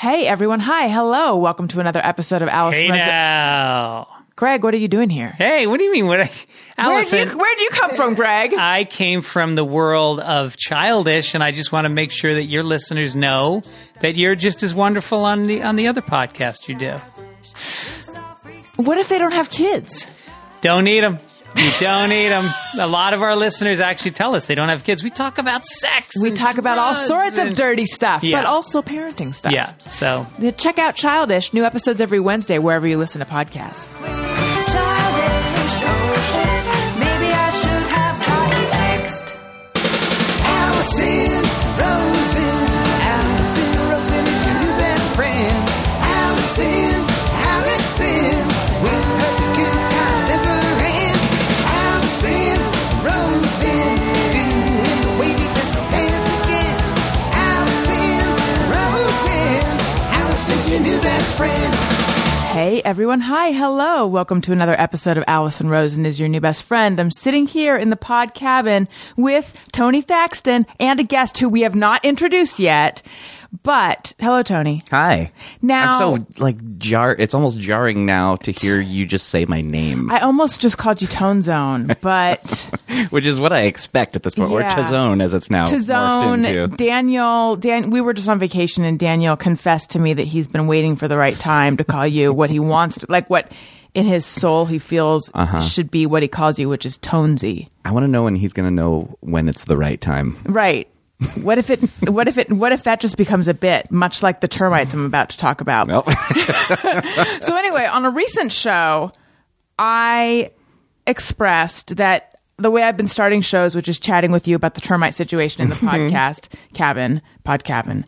Hey everyone, hi, hello, welcome to another episode of Alice. Hey now. Greg, what are you doing here? Hey, what do you mean? What? I, Where do you, where'd you come from, Greg? I came from the world of childish, and I just want to make sure that your listeners know that you're just as wonderful on the on the other podcast you do. what if they don't have kids? Don't need them. You don't need them. A lot of our listeners actually tell us they don't have kids. We talk about sex. We and talk about all drugs sorts of dirty stuff, Yeah. but also parenting stuff. Yeah. So Check out Childish, new episodes every Wednesday wherever you listen to podcasts. Best friend. Hey everyone, hi, hello. Welcome to another episode of Alison Rosen is your new best friend. I'm sitting here in the pod cabin with Tony Thaxton and a guest who we have not introduced yet. But hello, Tony. Hi. Now- I'm so like jar. It's almost jarring now to hear you just say my name, I almost just called you Tone Zone, but which is what I expect at this point, or Yeah. Tazone as it's now to morphed zone into. Daniel. Dan, we were just on vacation, and Daniel confessed to me that he's been waiting for the right time to call you what he wants, to, like what in his soul he feels Uh-huh. should be what he calls you, which is Tonesy. I want to know when he's going to know when it's the right time. Right. What if it? What if it? What if that just becomes a bit, much like the termites I'm about to talk about? Well, So anyway, on a recent show, I expressed that the way I've been starting shows, which is chatting with you about the termite situation in the mm-hmm. podcast cabin, pod cabin.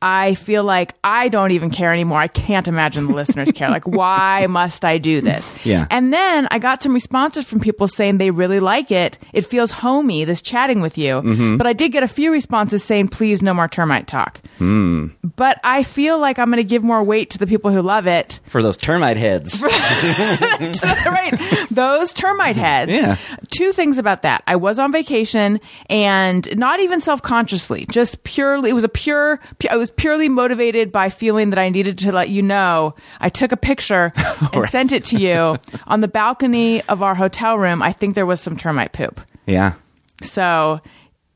I feel like I don't even care anymore. I can't imagine the listeners care. Like, why must I do this? Yeah. And then I got some responses from people saying they really like it. It feels homey, this chatting with you. Mm-hmm. But I did get a few responses saying, please, no more termite talk. Hmm. But I feel like I'm going to give more weight to the people who love it for those termite heads. right. Those termite heads. Yeah. Two things about that. I was on vacation and not even self consciously, just purely, it was a pure, pu- I was purely motivated by feeling that I needed to let you know. I took a picture and Right. sent it to you on the balcony of our hotel room. I think there was some termite poop. yeah. So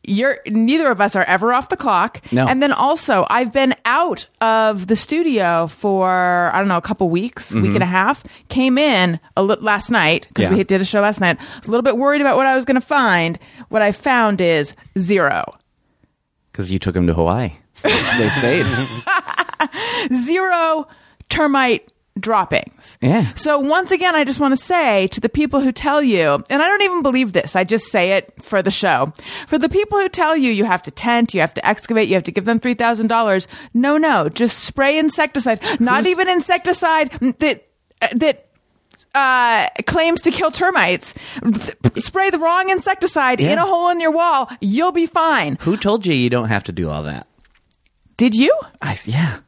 you're neither of us are ever off the clock. No. And then also I've been out of the studio for I don't know a couple weeks, week and a half. Came in a li- last night because Mm-hmm. Yeah. we did a show last night. I was a little bit worried about what I was going to find. What I found is zero. Because you took him to Hawaii. They stayed. Zero termite droppings. Yeah. So once again, I just want to say to the people who tell you, and I don't even believe this, I just say it for the show. For the people who tell you you have to tent, you have to excavate, you have to give them $3,000. No, no, just spray insecticide. Not even insecticide that, that, uh, claims to kill termites. Spray the wrong insecticide in a hole in your wall. You'll be fine. Who told you you don't have to do all that? Did you? I yeah.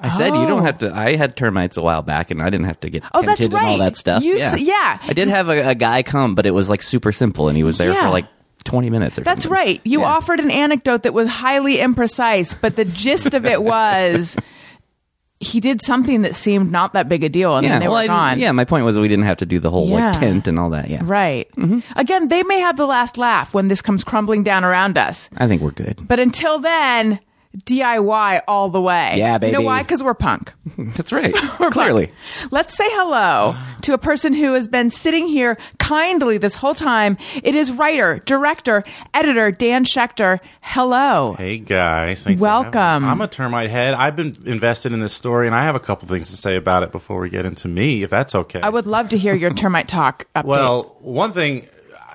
I said you Oh. don't have to. I had termites a while back, and I didn't have to get Oh, that's tented and all right. that stuff. You yeah. s- yeah. I did have a, a guy come, but it was like super simple, and he was there Yeah. for like twenty minutes. Or That's something. right. You Yeah. offered an anecdote that was highly imprecise, but the gist of it was he did something that seemed not that big a deal, and Yeah, then they well, were gone. yeah. My point was we didn't have to do the whole Yeah. like tent and all that. Yeah, Right. Mm-hmm. Again, they may have the last laugh when this comes crumbling down around us. I think we're good. But until then, DIY all the way. Yeah, baby. You know why? Because we're punk. That's right. We're Clearly, punk. Let's say hello to a person who has been sitting here kindly this whole time. It is writer, director, editor Dan Schechter. Hello. Hey guys, thanks. for. Welcome. I'm a termite head. I've been invested in this story, and I have a couple things to say about it before we get into me, if that's okay. I would love to hear your termite talk update. Well, one thing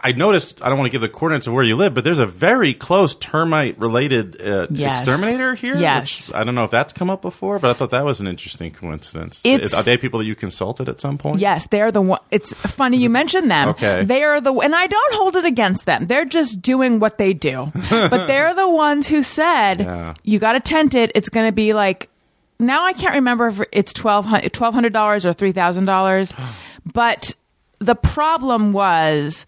I noticed. I don't want to give the coordinates of where you live, but there's a very close termite-related uh, Yes. exterminator here. Yes. Which I don't know if that's come up before, but I thought that was an interesting coincidence. It's- Are they people that you consulted at some point? Yes, they're the one. It's funny you mentioned them. Okay. They are the, and I don't hold it against them. They're just doing what they do. but they're the ones who said, Yeah. you got to tent it. It's going to be like, now I can't remember if it's $1,200 $1,200 or $3,000. But the problem was,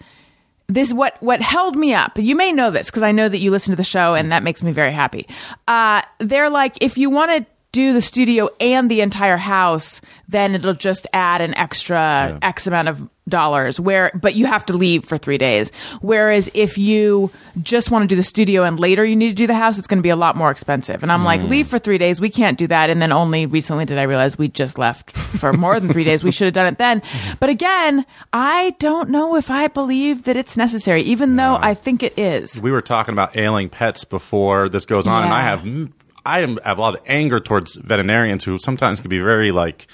this what what held me up. You may know this because I know that you listen to the show, and that makes me very happy. Uh, they're like, if you want to do the studio and the entire house, then it'll just add an extra X amount of dollars where but you have to leave for three days. Whereas if you just want to do the studio and later you need to do the house it's going to be a lot more expensive. And i'm like leave for three days we can't do that. And then only recently did i realize we just left for more than three days. We should have done it then. But again i don't know if i believe that it's necessary even though i think it is. We were talking about ailing pets before this goes on, and I have mm, I am, have a lot of anger towards veterinarians who sometimes can be very like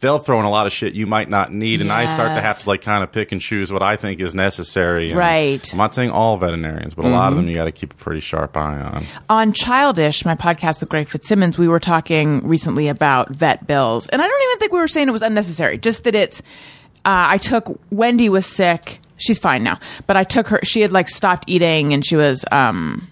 they'll throw in a lot of shit you might not need, and I start to have to like kind of pick and choose what I think is necessary. And Right. Mm-hmm. I'm not saying all veterinarians, but a lot of them you got to keep a pretty sharp eye on. on Childish, my podcast with Greg Fitzsimmons, we were talking recently about vet bills, and I don't even think we were saying it was unnecessary. Just that it's. Uh, I took Wendy was sick. She's fine now, but I took her. She had like stopped eating, and she was um,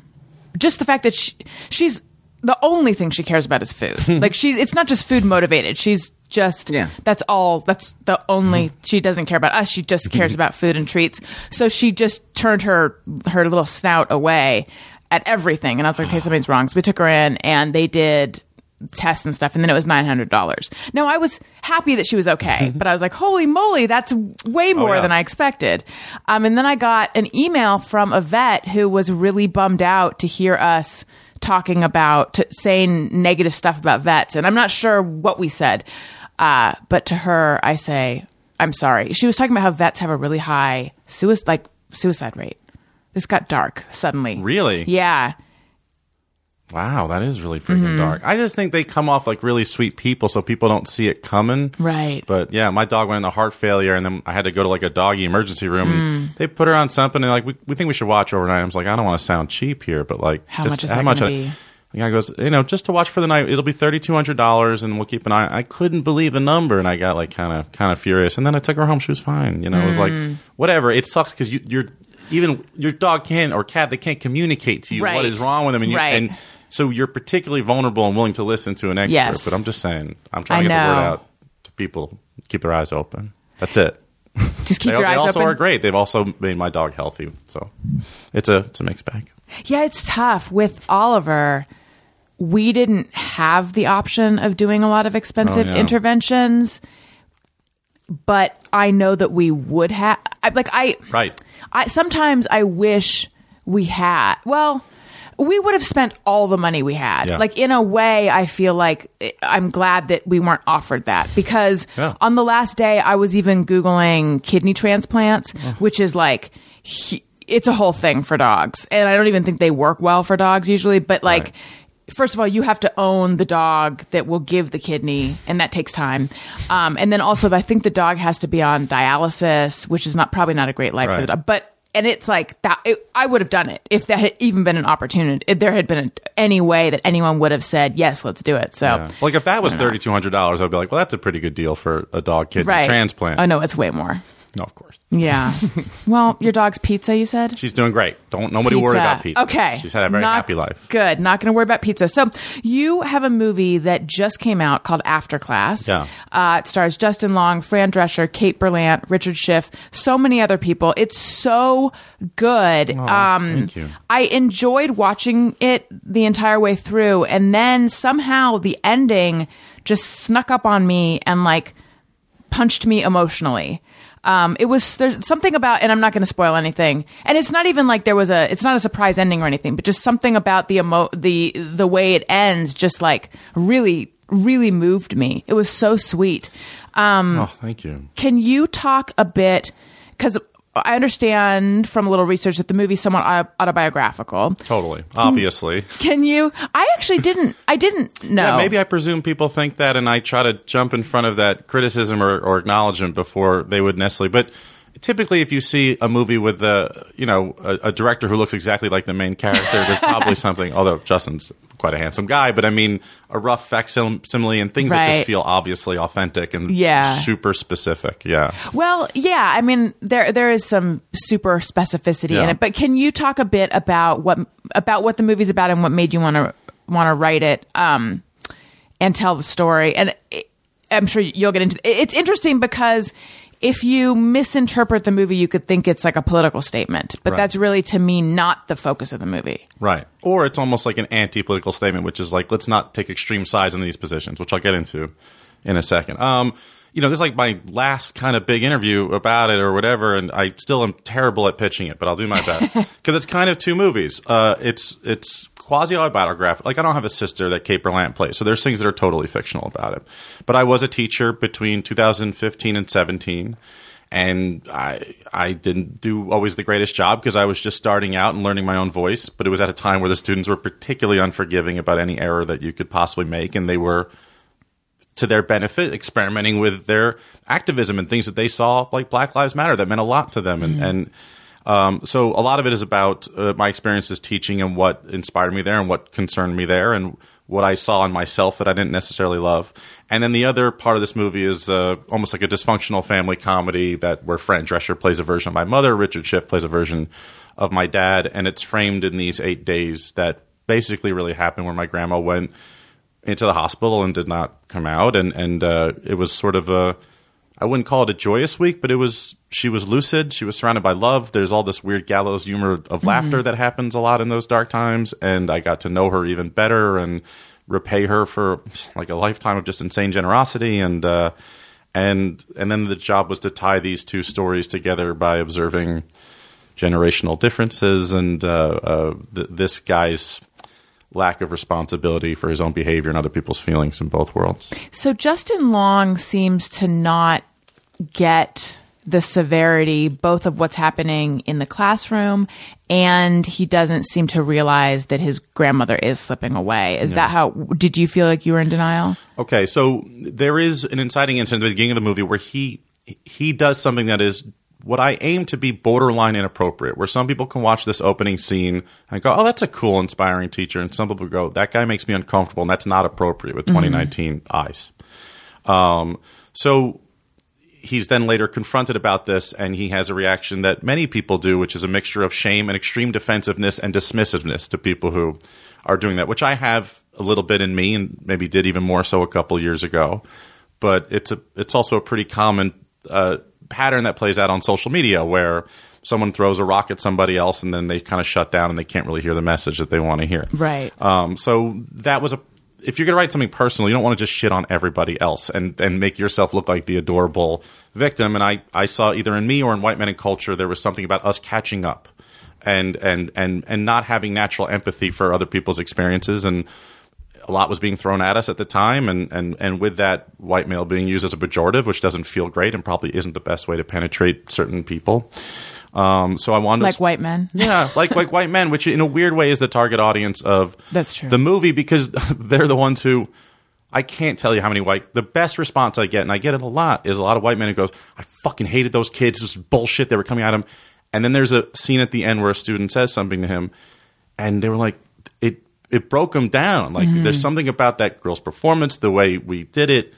just the fact that she, she's the only thing she cares about is food. like she's. It's not just food motivated. She's just Yeah. that's all that's the only she doesn't care about us she just cares about food and treats so she just turned her her little snout away at everything and i was like okay something's wrong so we took her in and they did tests and stuff and then it was $900 now i was happy that she was okay but i was like holy moly that's way more yeah. than i expected um, and then i got an email from a vet who was really bummed out to hear us talking about t- saying negative stuff about vets and i'm not sure what we said uh, but to her i say i'm sorry. She was talking about how vets have a really high suicide like suicide rate. This got dark suddenly. Really? yeah Wow, that is really freaking Mm-hmm. dark. I just think they come off like really sweet people, so people don't see it coming. Right. But yeah, my dog went into heart failure, and then I had to go to like a doggy emergency room. Mm. And they put her on something, and like we, we think we should watch overnight. I was like, I don't want to sound cheap here, but like, How just much is how that much? be? The guy goes, you know, just to watch for the night, it'll be thirty two hundred dollars, and we'll keep an eye. I couldn't believe the number, and I got like kind of kind of furious. And then I took her home; she was fine. You know, it was like Mm. whatever. It sucks because you, you're even your dog can't or cat they can't communicate to you Right. what is wrong with them, and you Right. and so you're particularly vulnerable and willing to listen to an expert. Yes. But I'm just saying, I'm trying to I get the word out to people. Keep their eyes open. That's it. just keep They, your they eyes also open are great. They've also made my dog healthy. So it's a it's a mixed bag. Yeah, it's tough with Oliver. We didn't have the option of doing a lot of expensive Oh, yeah. interventions, but I know that we would have. Like I, Right. I sometimes I wish we had. Well, we would have spent all the money we had. Yeah. Like in a way, I feel like eh, I'm glad that we weren't offered that because Yeah. on the last day, I was even googling kidney transplants, which is like. He, it's a whole thing for dogs, and I don't even think they work well for dogs usually. But like, Right. First of all, you have to own the dog that will give the kidney, and that takes time. Um, and then also, I think the dog has to be on dialysis, which is not probably not a great life for the dog. But and it's like that. It, I would have done it if that had even been an opportunity. If there had been a, any way that anyone would have said yes, let's do it. So. Yeah. Like if that was thirty two hundred dollars, I'd be like, well, that's a pretty good deal for a dog kidney Right. transplant. Oh no, it's way more. No, of course. Yeah. well, your dog's pizza, you said? She's doing great. Don't nobody worry about pizza. Okay. She's had a very Not- happy life. Good. Not going to worry about pizza. So you have a movie that just came out called After Class. Yeah. Uh, it stars Justin Long, Fran Drescher, Kate Berlant, Richard Schiff, so many other people. It's so good. um, thank you. I enjoyed watching it the entire way through, and then somehow the ending just snuck up on me and like punched me emotionally. Um, it was there's something about, and I'm not going to spoil anything. And it's not even like there was a, it's not a surprise ending or anything, but just something about the emo, the the way it ends, just like really, really moved me. It was so sweet. Um, Oh, thank you. can you talk a bit? Because I understand from a little research that the movie's somewhat autobiographical. Totally. Obviously. Can you? I actually didn't. I didn't know. Yeah, maybe I presume people think that, and I try to jump in front of that criticism or, or acknowledgement before they would necessarily. But typically, if you see a movie with a you know a, a director who looks exactly like the main character, there's probably something. Although Justin's quite a handsome guy, but I mean a rough facsimile and things that just feel obviously authentic and Yeah. super specific. Yeah. Well, yeah, I mean there there is some super specificity in it, but can you talk a bit about what about what the movie's about and what made you want to want to write it um and tell the story? And it, I'm sure you'll get into it. It's interesting because if you misinterpret the movie, you could think it's like a political statement, but Right. that's really to me not the focus of the movie. Right. Or it's almost like an anti political statement, which is like, let's not take extreme sides in these positions, which I'll get into in a second. Um, you know, this is like my last kind of big interview about it or whatever, and I still am terrible at pitching it, but I'll do my best because it's kind of two movies. Uh, it's it's quasi autobiographical. Like I don't have a sister that Kate Berlant plays, so there's things that are totally fictional about it. But I was a teacher between 2015 and 17 and I I didn't do always the greatest job because I was just starting out and learning my own voice. But it was at a time where the students were particularly unforgiving about any error that you could possibly make, and they were to their benefit experimenting with their activism and things that they saw like Black Lives Matter that meant a lot to them, and mm-hmm. and. Um, so a lot of it is about uh, my experiences teaching and what inspired me there and what concerned me there and what I saw in myself that I didn't necessarily love. And then the other part of this movie is uh, almost like a dysfunctional family comedy that where Fran Drescher plays a version of my mother, Richard Schiff plays a version of my dad, and it's framed in these eight days that basically really happened where my grandma went into the hospital and did not come out, and and uh, it was sort of a I wouldn't call it a joyous week, but it was she was lucid. She was surrounded by love. There's all this weird gallows humor of laughter that happens a lot in those dark times, and I got to know her even better and repay her for like a lifetime of just insane generosity and uh, and and then the job was to tie these two stories together by observing generational differences and uh, uh, th- this guy's lack of responsibility for his own behavior and other people's feelings in both worlds. So Justin Long seems to not get the severity both of what's happening in the classroom and he doesn't seem to realize that his grandmother is slipping away. Is that how did you feel like you were in denial? Okay, so there is an inciting incident at the beginning of the movie where he he does something that is what I aim to be borderline inappropriate. Where some people can watch this opening scene and go, "Oh, that's a cool, inspiring teacher," and some people go, "That guy makes me uncomfortable," and that's not appropriate with 2019 eyes. Um, so he's then later confronted about this and he has a reaction that many people do which is a mixture of shame and extreme defensiveness and dismissiveness to people who are doing that which i have a little bit in me and maybe did even more so a couple years ago but it's a it's also a pretty common uh, pattern that plays out on social media where someone throws a rock at somebody else and then they kind of shut down and they can't really hear the message that they want to hear Right. um, so that was a. If you're going to write something personal, you don't want to just shit on everybody else and, and make yourself look like the adorable victim. And I, I saw either in me or in White Men in Culture, there was something about us catching up and, and, and, and not having natural empathy for other people's experiences. And a lot was being thrown at us at the time. And, and, and with that, white male being used as a pejorative, which doesn't feel great and probably isn't the best way to penetrate certain people. Um, so I wanted Like to white men. yeah, like like white men, which in a weird way is the target audience of That's true. the movie because they're the ones who I can't tell you how many white. The best response I get, and I get it a lot, is a lot of white men who goes, "I fucking hated those kids. This was bullshit. They were coming at him." And then there's a scene at the end where a student says something to him, and they were like, "It broke him down. Like there's something about that girl's performance, the way we did it."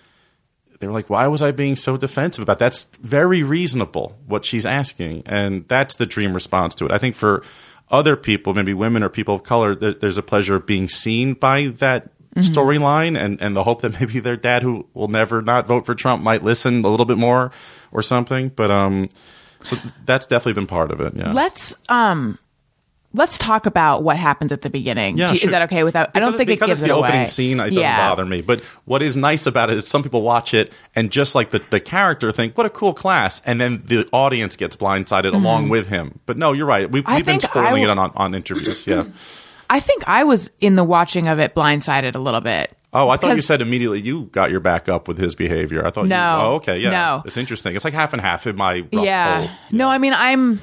they were like, "Why was I being so defensive about that?" That's very reasonable what she's asking, and that's the dream response to it. I think for other people, maybe women or people of color, there, there's a pleasure of being seen by that storyline, and and the hope that maybe their dad, who will never not vote for Trump, might listen a little bit more or something. But um, so that's definitely been part of it. Yeah. Let's um let's talk about what happens at the beginning. Yeah, you- sure. Is that okay without I don't think it gives it's the it away. opening scene. It doesn't yeah. bother me. But what is nice about it is some people watch it and just like the, the character think, "What a cool class," and then the audience gets blindsided along with him. But no, you're right. We've, Mm-hmm. We've been spoiling I it w- on, on interviews. Yeah. I think I was in the watching of it blindsided a little bit. Oh, I thought you said immediately you got your back up with his behavior. I thought. No. You, oh, okay. Yeah. No. It's interesting. It's like half and half in my yeah. poll. No, I mean I'm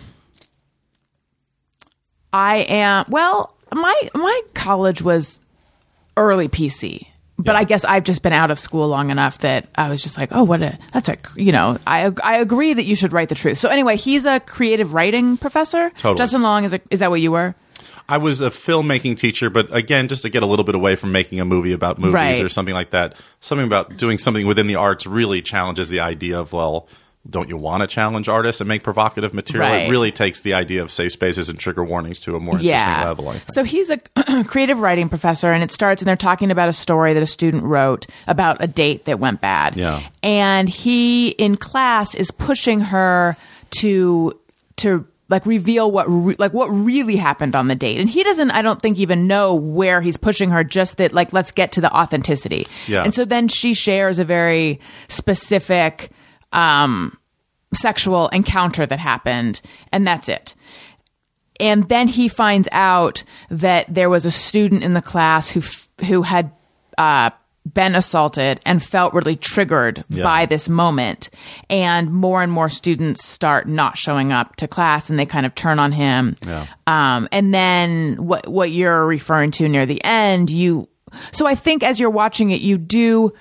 I am well, my my college was early PC. But Yeah. I guess I've just been out of school long enough that I was just like, oh, what a that's a you know I I agree that you should write the truth. So anyway, he's a creative writing professor. Totally. Justin Long is a, is that what you were? I was a filmmaking teacher, but again, just to get a little bit away from making a movie about movies Right. or something like that, something about doing something within the arts really challenges the idea of, well, don't you want to challenge artists and make provocative material? Right. It really takes the idea of safe spaces and trigger warnings to a more interesting level. I think. So he's a creative writing professor, and it starts, and they're talking about a story that a student wrote about a date that went bad. Yeah. And he, in class, is pushing her to to like reveal what re- like what really happened on the date and he doesn't i don't think even know where he's pushing her just that like let's get to the authenticity Yes. and so then she shares a very specific um sexual encounter that happened and that's it and then he finds out that there was a student in the class who f- who had uh, been assaulted and felt really triggered Yeah. by this moment and more and more students start not showing up to class and they kind of turn on him Yeah. um, and then what what you're referring to near the end you so i think as you're watching it you do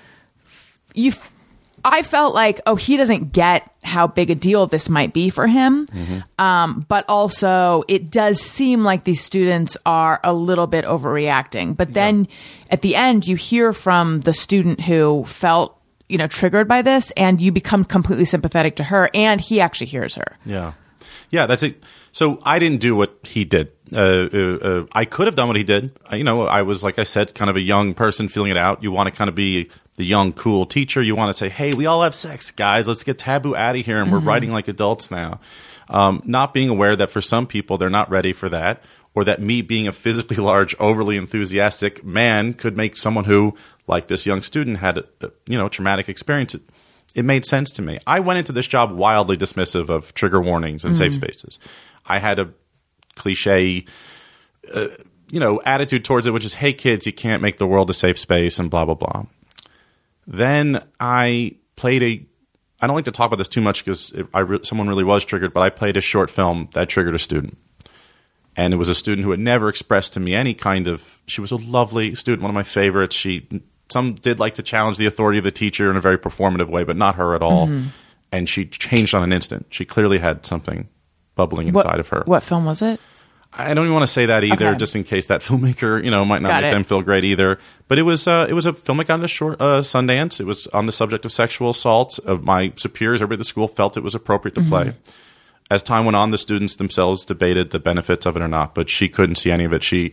you I felt like, oh, he doesn't get how big a deal this might be for him. Um, but also, it does seem like these students are a little bit overreacting. But then at the end, you hear from the student who felt, you know, triggered by this, and you become completely sympathetic to her, and he actually hears her. Yeah, yeah, that's it. So I didn't do what he did. Uh, uh, uh, I could have done what he did. You know, I was like I said, kind of a young person feeling it out. You want to kind of be the young, cool teacher. You want to say, "Hey, we all have sex, guys. Let's get taboo out of here, and we're writing like adults now." Um, not being aware that for some people they're not ready for that, or that me being a physically large, overly enthusiastic man could make someone who, like this young student, had a, a, you know traumatic experience it made sense to me. I went into this job wildly dismissive of trigger warnings and safe spaces. I had a cliche, uh, you know, attitude towards it, which is, "Hey, kids, you can't make the world a safe space," and blah blah blah. Then I played a. I don't like to talk about this too much because I re- someone really was triggered, but I played a short film that triggered a student, and it was a student who had never expressed to me any kind of. She was a lovely student, one of my favorites. She some did like to challenge the authority of the teacher in a very performative way, but not her at all. Mm-hmm. And she changed on an instant. She clearly had something bubbling inside What, of her. what film was it? I don't even want to say that either, Okay. just in case that filmmaker, you know, might not Got make it. them feel great either. But it was, uh, it was a film I got into short uh, Sundance. It was on the subject of sexual assault. Of my superiors, everybody at the school felt it was appropriate to play. As time went on, the students themselves debated the benefits of it or not, but she couldn't see any of it. She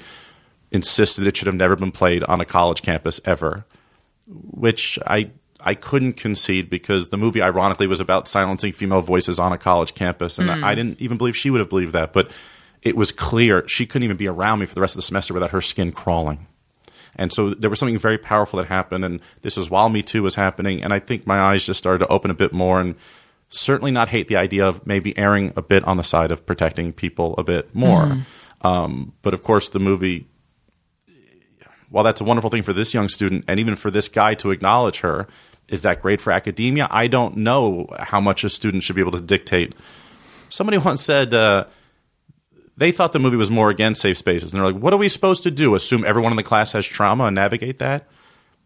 insisted it should have never been played on a college campus ever, which I I couldn't concede because the movie ironically was about silencing female voices on a college campus, and I didn't even believe she would have believed that. But it was clear she couldn't even be around me for the rest of the semester without her skin crawling. And so there was something very powerful that happened, and this was while Me Too was happening, and I think my eyes just started to open a bit more, and certainly not hate the idea of maybe erring a bit on the side of protecting people a bit more. Um, but of course, the movie while that's a wonderful thing for this young student and even for this guy to acknowledge her, is that great for academia? I don't know how much a student should be able to dictate. Somebody once said uh, they thought the movie was more against safe spaces. And they're like, what are we supposed to do? Assume everyone in the class has trauma and navigate that?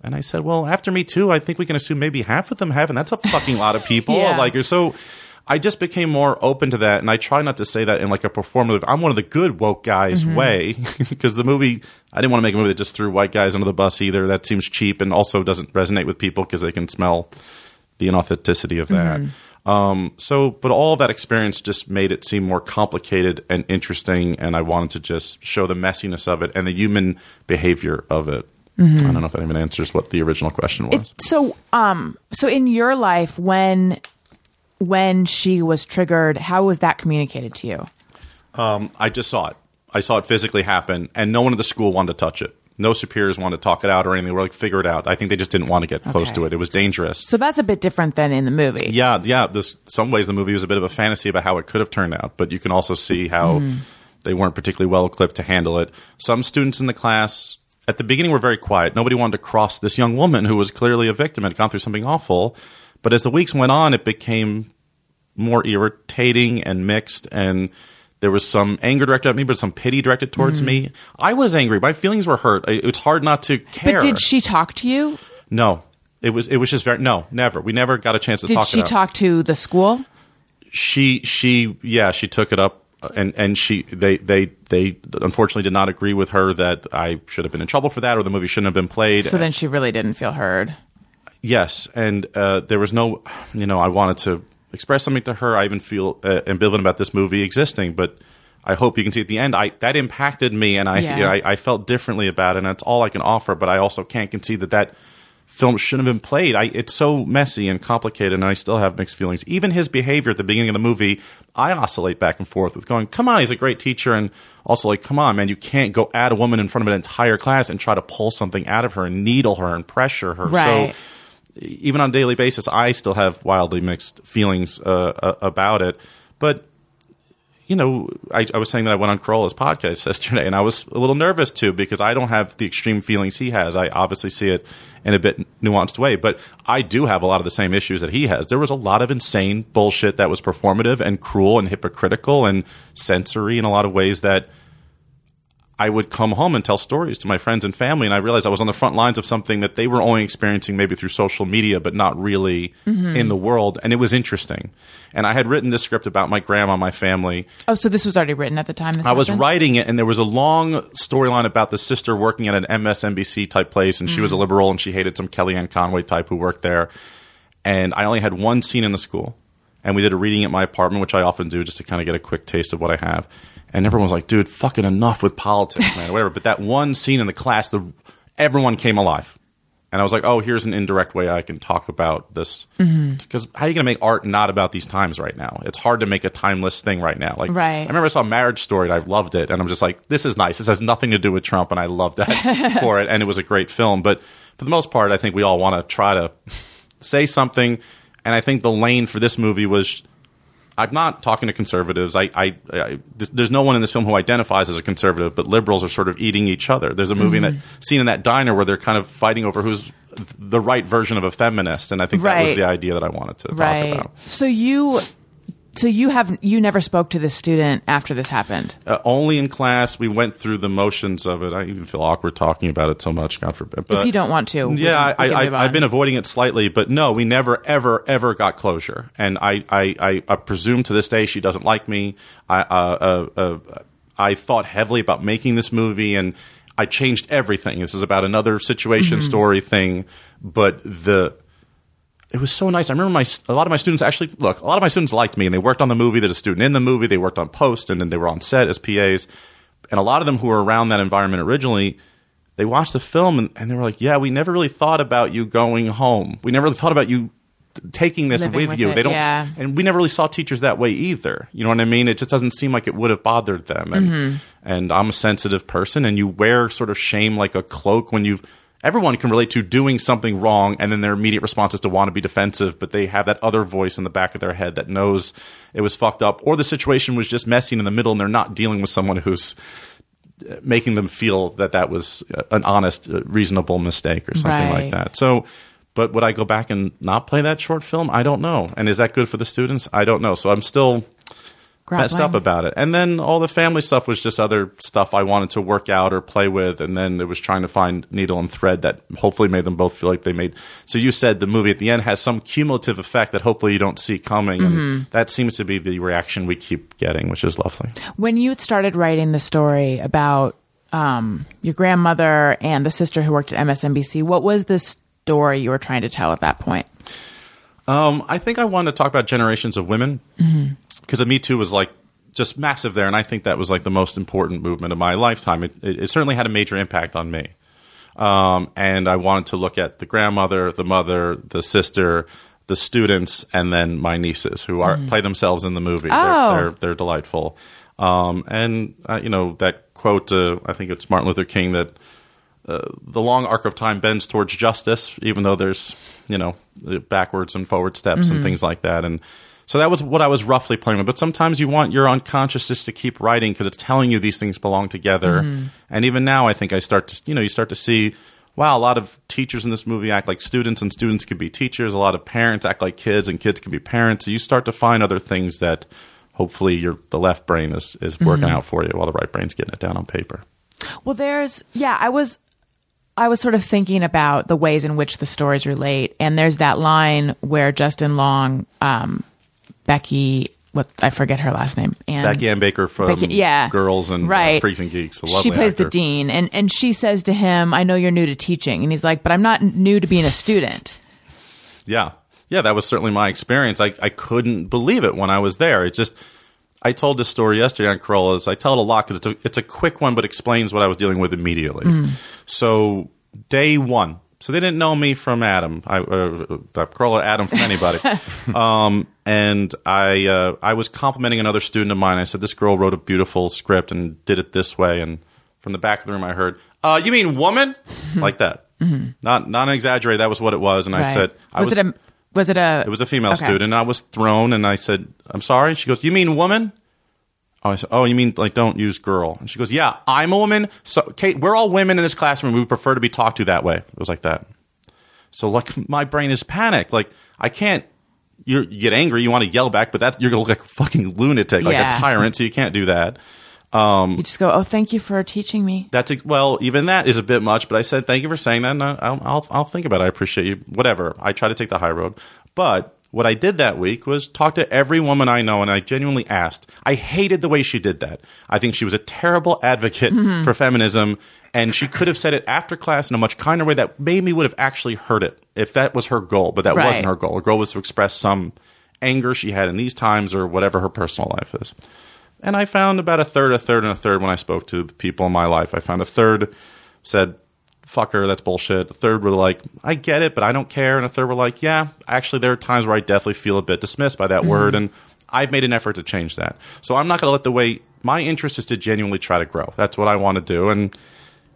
And I said, well, after Me Too, I think we can assume maybe half of them have, and that's a fucking lot of people. Yeah. Like, so I just became more open to that, and I try not to say that in like a performative. I'm one of the good woke guys mm-hmm. way because the movie. I didn't want to make a movie that just threw white guys under the bus either. That seems cheap and also doesn't resonate with people because they can smell the inauthenticity of that. Mm-hmm. Um, so, but all that experience just made it seem more complicated and interesting, and I wanted to just show the messiness of it and the human behavior of it. I don't know if that even answers what the original question was. So, um, so in your life, when when she was triggered, how was that communicated to you? Um, I just saw it. I saw it physically happen, and no one at the school wanted to touch it. No superiors wanted to talk it out or anything. Were like, figure it out. I think they just didn't want to get close Okay. to it. It was dangerous. So that's a bit different than in the movie. Yeah, yeah. This some ways the movie was a bit of a fantasy about how it could have turned out, but you can also see how hmm. they weren't particularly well equipped to handle it. Some students in the class at the beginning were very quiet. Nobody wanted to cross this young woman who was clearly a victim and had gone through something awful. But as the weeks went on, it became more irritating and mixed and there was some anger directed at me, but some pity directed towards me. I was angry. My feelings were hurt. I- It's hard not to care. But did she talk to you? No, it was. It was just very. No, never. We never got a chance to Did talk. she it out talk to the school? she she yeah she took it up and and she they they they unfortunately did not agree with her that I should have been in trouble for that or the movie shouldn't have been played. So then she really didn't feel heard. yes, and uh, there was no you know I wanted to expressed something to her. I even feel uh, ambivalent about this movie existing, but I hope you can see at the end. I that impacted me, and I Yeah. you know, I, I felt differently about it, and that's all I can offer. But I also can't concede that that film shouldn't have been played. I, it's so messy and complicated, and I still have mixed feelings. Even his behavior at the beginning of the movie, I oscillate back and forth with going, "Come on, he's a great teacher," and also like, "Come on, man, you can't go at a woman in front of an entire class and try to pull something out of her and needle her and pressure her." Right. So even on a daily basis, I still have wildly mixed feelings uh, uh, about it. But you know, I, I was saying that I went on Carolla's podcast yesterday, and I was a little nervous too because I don't have the extreme feelings he has. I obviously see it in a bit nuanced way, but I do have a lot of the same issues that he has. There was a lot of insane bullshit that was performative and cruel and hypocritical and sensory in a lot of ways that I would come home and tell stories to my friends and family, and I realized I was on the front lines of something that they were only experiencing maybe through social media, but not really mm-hmm. in the world. And it was interesting. And I had written this script about my grandma, my family. Oh, so this was already written at the time. This I was writing it, and there was a long storyline about the sister working at an MSNBC type place, and she was a mm-hmm. liberal, and she hated some Kellyanne Conway type who worked there. And I only had one scene in the school, and we did a reading at my apartment, which I often do just to kind of get a quick taste of what I have. And everyone was like, "Dude, fucking enough with politics, man, whatever." But that one scene in the class, the everyone came alive. And I was like, oh, here's an indirect way I can talk about this. Mm-hmm. Because how are you going to make art not about these times right now? It's hard to make a timeless thing right now. Like, Right. I remember I saw Marriage Story and I loved it. And I'm just like, this is nice. This has nothing to do with Trump. And I love that for it. And it was a great film. But for the most part, I think we all want to try to say something. And I think the lane for this movie was I'm not talking to conservatives. I, I, I this, there's no one in this film who identifies as a conservative, but liberals are sort of eating each other. There's a movie in that mm-hmm. scene in that diner where they're kind of fighting over who's the right version of a feminist, and I think that was the idea that I wanted to talk about. So you, so you have you never spoke to this student after this happened. Uh, only in class, we went through the motions of it. I even feel awkward talking about it so much. God forbid. But if you don't want to, yeah, can- I, I, I've been avoiding it slightly, but no, we never, ever, ever got closure. And I, I, I, I presume to this day she doesn't like me. I, uh, uh, uh, I thought heavily about making this movie, and I changed everything. This is about another situation Mm-hmm. story thing, but the it was so nice. I remember my a lot of my students actually look. A lot of my students liked me, and they worked on the movie. They're a student in the movie. They worked on post, and then they were on set as PAs. And a lot of them who were around that environment originally, they watched the film and, and they were like, "Yeah, we never really thought about you going home. We never really thought about you taking this with, with you. it, they don't, yeah. and we never really saw teachers that way either. You know what I mean? It just doesn't seem like it would have bothered them. And Mm-hmm. and I'm a sensitive person, and you wear sort of shame like a cloak when you've. Everyone can relate to doing something wrong, and then their immediate response is to want to be defensive, but they have that other voice in the back of their head that knows it was fucked up, or the situation was just messy in the middle, and they're not dealing with someone who's uh, making them feel that that was uh, an honest, uh, reasonable mistake or something Right. like that. So, but would I go back and not play that short film? I don't know. And is that good for the students? I don't know. So I'm still messed up about it. And then all the family stuff was just other stuff I wanted to work out or play with. And then it was trying to find needle and thread that hopefully made them both feel like they made. So you said the movie at the end has some cumulative effect that hopefully you don't see coming. Mm-hmm. And that seems to be the reaction we keep getting, which is lovely. When you started writing the story about um, your grandmother and the sister who worked at MSNBC, what was the story you were trying to tell at that point? Um, I think I wanted to talk about generations of women because the Me Too was like just massive there, and I think that was like the most important movement of my lifetime. It, it, it certainly had a major impact on me, um, and I wanted to look at the grandmother, the mother, the sister, the students, and then my nieces who are play themselves in the movie. Oh. They're, they're they're delightful, um, and uh, you know that quote. Uh, I think it's Martin Luther King that the long arc of time bends towards justice, even though there's you know backwards and forward steps and things like that. And so that was what I was roughly playing with. But sometimes you want your unconsciousness to keep writing because it's telling you these things belong together. And even now, I think I start to you know you start to see. Wow, a lot of teachers in this movie act like students, and students can be teachers. A lot of parents act like kids, and kids can be parents. So you start to find other things that hopefully your the left brain is is working out for you, while the right brain's getting it down on paper. Well, there's yeah, I was I was sort of thinking about the ways in which the stories relate, and there's that line where Justin Long, um, Becky, what I forget her last name, and Becky Ann Baker from Becky- yeah, Girls and uh, right. Freaks and Geeks. She plays the dean, and and she says to him, "I know you're new to teaching," and he's like, "But I'm not new to being a student." Yeah, yeah, that was certainly my experience. I, I couldn't believe it when I was there. It just, I told this story yesterday on Carolla's. I tell it a lot because it's a, it's a quick one, but explains what I was dealing with immediately. So, day one. So they didn't know me from Adam. I uh, uh, Carolla Adam from anybody. um, and I uh, I was complimenting another student of mine. I said this girl wrote a beautiful script and did it this way. And from the back of the room, I heard, uh, "You mean woman?" like that. Not not exaggerated. That was what it was. And I said, I was, was it a was it a it was a female Okay. student. And I was thrown, and I said, "I'm sorry." She goes, "You mean woman?" Oh, I said, "Oh, you mean like don't use girl?" And she goes, "Yeah, I'm a woman. So, Kate, we're all women in this classroom. We prefer to be talked to that way." It was like that. So, like, my brain is panicked. Like, I can't. You get angry, you want to yell back, but that you're gonna look like a fucking lunatic, like Yeah. a tyrant. So you can't do that. Um, You just go, oh, thank you for teaching me. That's ex- well, even that is a bit much. But I said thank you for saying that, and I- I'll, I'll I'll think about it. I appreciate you. Whatever. I try to take the high road, but what I did that week was talk to every woman I know, and I genuinely asked. I hated the way she did that. I think she was a terrible advocate mm-hmm. for feminism, and she could have said it after class in a much kinder way that maybe would have actually hurt it if that was her goal. But that Right. wasn't her goal. Her goal was to express some anger she had in these times or whatever her personal life is. And I found about a third, a third, and a third when I spoke to the people in my life. I found a third said, fuck her, that's bullshit. A third were like, I get it, but I don't care. And a third were like, yeah, actually, there are times where I definitely feel a bit dismissed by that mm-hmm. word. And I've made an effort to change that. So I'm not going to let the way my interest is to genuinely try to grow. That's what I want to do. And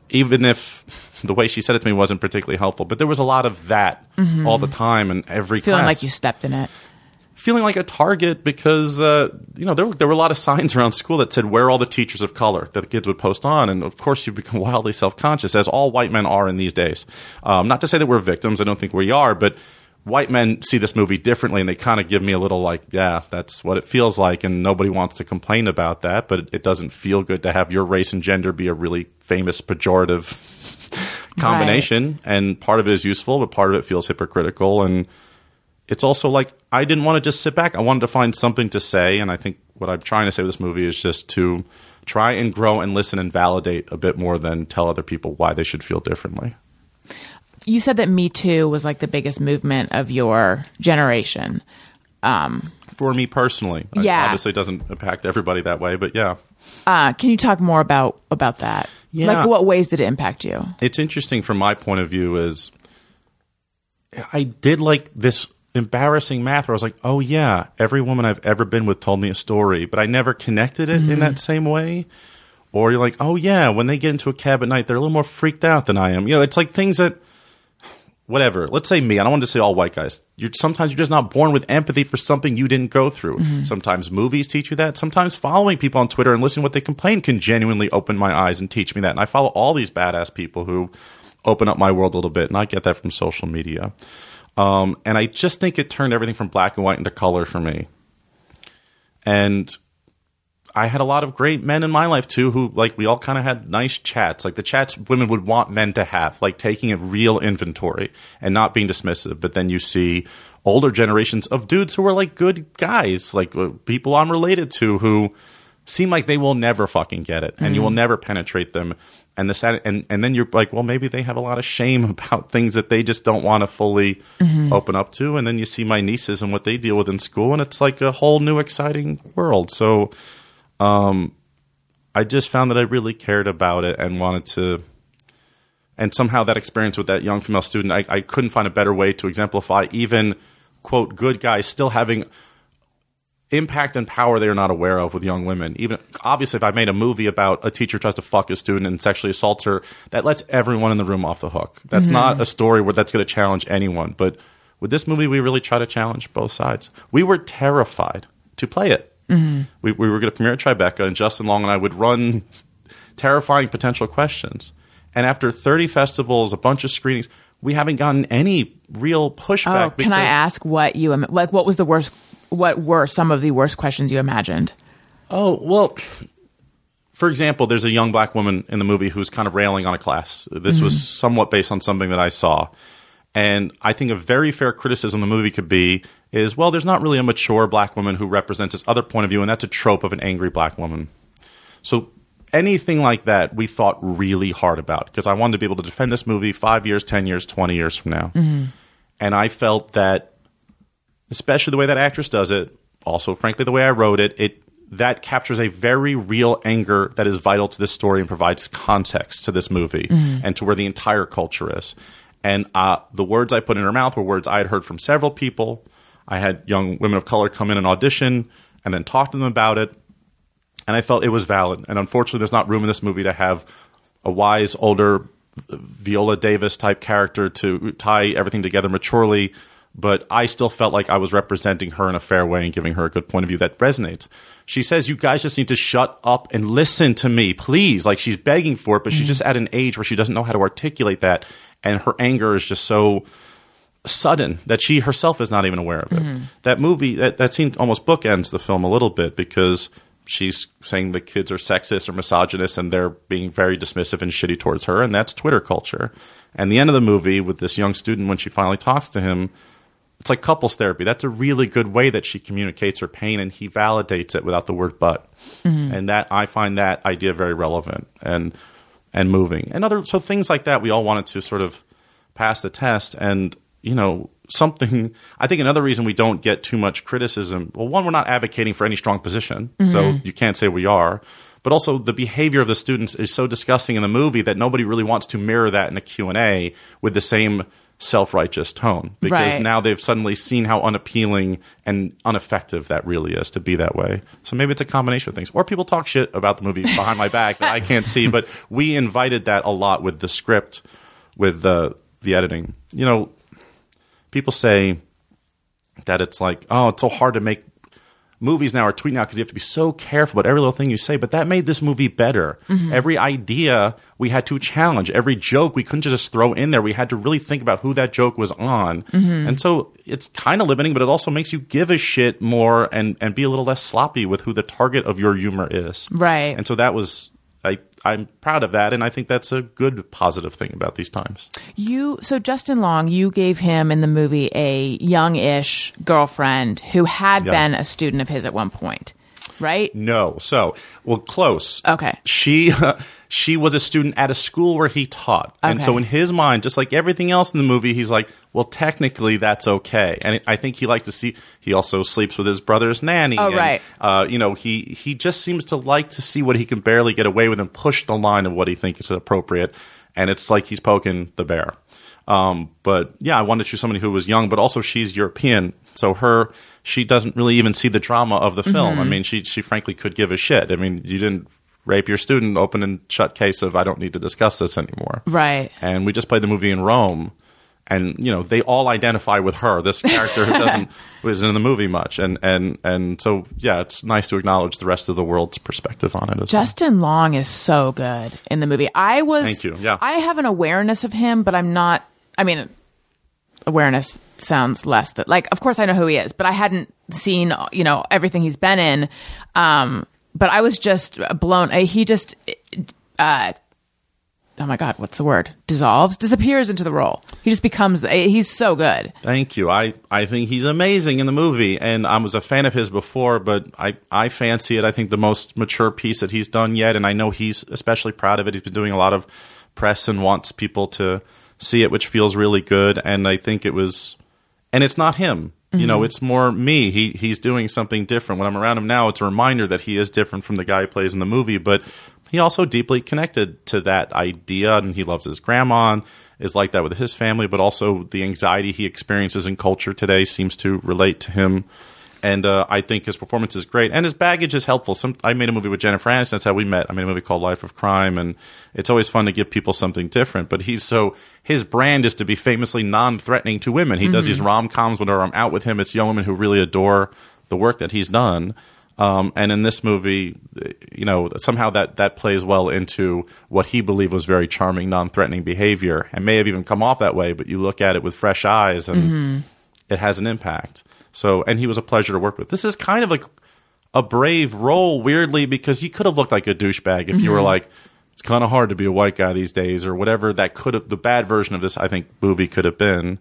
even if the way she said it to me wasn't particularly helpful, but there was a lot of that mm-hmm. all the time and every Feeling class like you stepped in it. Feeling like a target because uh, you know there, were- there were a lot of signs around school that said where are all the teachers of color that the kids would post on? And of course you become wildly self-conscious as all white men are in these days. Um, not to say that we're victims i don't think we are but white men see this movie differently and they kind of give me a little like yeah that's what it feels like and nobody wants to complain about that but it, it doesn't feel good to have your race and gender be a really famous pejorative combination. And part of it is useful but part of it feels hypocritical and it's also like I didn't want to just sit back. I wanted to find something to say, and I think what I'm trying to say with this movie is just to try and grow and listen and validate a bit more than tell other people why they should feel differently. You said that Me Too was like the biggest movement of your generation. For me personally, Yeah. obviously it doesn't impact everybody that way, but yeah, Uh, can you talk more about about that? Yeah. Like, what ways did it impact you? it's interesting from my point of view is I did like this embarrassing math where I was like, oh yeah, every woman I've ever been with told me a story, but I never connected it in that mm-hmm. same way. Or you're like, oh yeah, when they get into a cab at night, they're a little more freaked out than I am. You know, it's like things that whatever. Let's say me. I don't want to say all white guys. You're sometimes you're just not born with empathy for something you didn't go through. Mm-hmm. Sometimes movies teach you that. Sometimes following people on Twitter and listening to what they complain can genuinely open my eyes and teach me that. And I follow all these badass people who open up my world a little bit, and I get that from social media. Um, and I just think it turned everything from black and white into color for me. And I had a lot of great men in my life too who like we all kind of had nice chats like the chats women would want men to have like taking a real inventory and not being dismissive. But then you see older generations of dudes who are like good guys like uh, people I'm related to who seem like they will never fucking get it and you will never penetrate them and the sad and and then you're like well maybe they have a lot of shame about things that they just don't want to fully mm-hmm. open up to and then you see my nieces and what they deal with in school and it's like a whole new exciting world so um, I just found that I really cared about it and wanted to. And somehow that experience with that young female student, I, I couldn't find a better way to exemplify even, quote, good guys still having impact and power they are not aware of with young women. Even obviously, if I made a movie about a teacher tries to fuck a student and sexually assaults her, that lets everyone in the room off the hook. That's not mm-hmm. a story where that's going to challenge anyone. But with this movie, we really try to challenge both sides. We were terrified to play it. Mm-hmm. We, we were going to premiere at Tribeca, and Justin Long and I would run terrifying potential questions. And after 30 festivals, a bunch of screenings, we haven't gotten any real pushback. Oh, can I ask what you like? What was the worst? What were some of the worst questions you imagined? Oh, well, for example, there's a young black woman in the movie who's kind of railing on a class. This was mm-hmm. somewhat based on something that I saw. And I think a very fair criticism the movie could be is, well, there's not really a mature black woman who represents this other point of view, and that's a trope of an angry black woman. So anything like that, we thought really hard about because I wanted to be able to defend this movie five years, 10 years, 20 years from now. Mm-hmm. And I felt that especially the way that actress does it, also frankly the way I wrote it, it that captures a very real anger that is vital to this story and provides context to this movie and to where the entire culture is. And uh, the words I put in her mouth were words I had heard from several people. I had young women of color come in and audition and then talk to them about it. And I felt it was valid. And unfortunately, there's not room in this movie to have a wise, older Viola Davis type character to tie everything together maturely. But I still felt like I was representing her in a fair way and giving her a good point of view that resonates. She says, You guys just need to shut up and listen to me, please. Like she's begging for it, but she's mm-hmm. just at an age where she doesn't know how to articulate that. And her anger is just so sudden that she herself is not even aware of it. Mm-hmm. That movie, that, that scene almost bookends the film a little bit because she's saying the kids are sexist or misogynist and they're being very dismissive and shitty towards her, and that's Twitter culture. And the end of the movie with this young student, when she finally talks to him, it's like couples therapy. That's a really good way that she communicates her pain and he validates it without the word but. Mm-hmm. And that I find that idea very relevant and and moving. And other so things like that we all wanted to sort of pass the test and you know something I think another reason we don't get too much criticism well one we're not advocating for any strong position so mm-hmm. you can't say we are but also the behavior of the students is so disgusting in the movie that nobody really wants to mirror that in a Q&A with the same self-righteous tone because Right. now they've suddenly seen how unappealing and ineffective that really is to be that way. So maybe it's a combination of things. Or people talk shit about the movie behind my back that I can't see, but we invited that a lot with the script, with the the editing. You know, people say that it's like, oh, it's so hard to make movies now are tweet now because you have to be so careful about every little thing you say. But that made this movie better. Mm-hmm. Every idea we had to challenge, every joke we couldn't just throw in there. We had to really think about who that joke was on. Mm-hmm. And so it's kind of limiting, but it also makes you give a shit more and, and be a little less sloppy with who the target of your humor is. Right. And so that was. I'm proud of that, and I think that's a good positive thing about these times. You so Justin Long, you gave him in the movie a young-ish girlfriend who had Yeah. been a student of his at one point, right? No. So, well, close. Okay. She she was a student at a school where he taught, and Okay. so in his mind, just like everything else in the movie, he's like, well, technically that's okay. And I think he likes to see. He also sleeps with his brother's nanny. Oh, and, right. Uh, you know, he he just seems to like to see what he can barely get away with and push the line of what he thinks is appropriate. And it's like he's poking the bear. Um, but yeah, I wanted to choose somebody who was young, but also she's European, so her she doesn't really even see the drama of the film. I mean, she she frankly could give a shit. I mean, you didn't rape your student, open and shut case of I don't need to discuss this anymore. Right. And we just played the movie in Rome, and you know they all identify with her, this character who doesn't was in the movie much, and and and so yeah, it's nice to acknowledge the rest of the world's perspective on it as well. Justin Long is so good in the movie. I was Thank you, yeah. I have an awareness of him, but I'm not I mean awareness sounds less that like of course I know who he is, but I hadn't seen you know everything he's been in. Um but I was just blown he just uh oh my god, what's the word? Dissolves, disappears into the role. He just becomes he's so good. Thank you. I, I think he's amazing in the movie, and I was a fan of his before, but I, I fancy it. I think the most mature piece that he's done yet, and I know he's especially proud of it. He's been doing a lot of press and wants people to see it, which feels really good. And I think it was, and it's not him. You know, mm-hmm. it's more me. He he's doing something different. When I'm around him now, it's a reminder that he is different from the guy who plays in the movie, but he also deeply connected to that idea and he loves his grandma and is like that with his family, but also the anxiety he experiences in culture today seems to relate to him. And uh, I think his performance is great, and his baggage is helpful. Some I made a movie with Jennifer Aniston. That's how we met. I made a movie called Life of Crime, and it's always fun to give people something different. But he's so his brand is to be famously non-threatening to women. He does these rom coms whenever I'm out with him. It's young women who really adore the work that he's done. Um, and in this movie, you know, somehow that that plays well into what he believed was very charming, non-threatening behavior, and may have even come off that way. But you look at it with fresh eyes, and it has an impact. So, and he was a pleasure to work with. This is kind of like a brave role, weirdly, because he could have looked like a douchebag if you were like, it's kind of hard to be a white guy these days, or whatever that could have. The bad version of this, I think, movie could have been,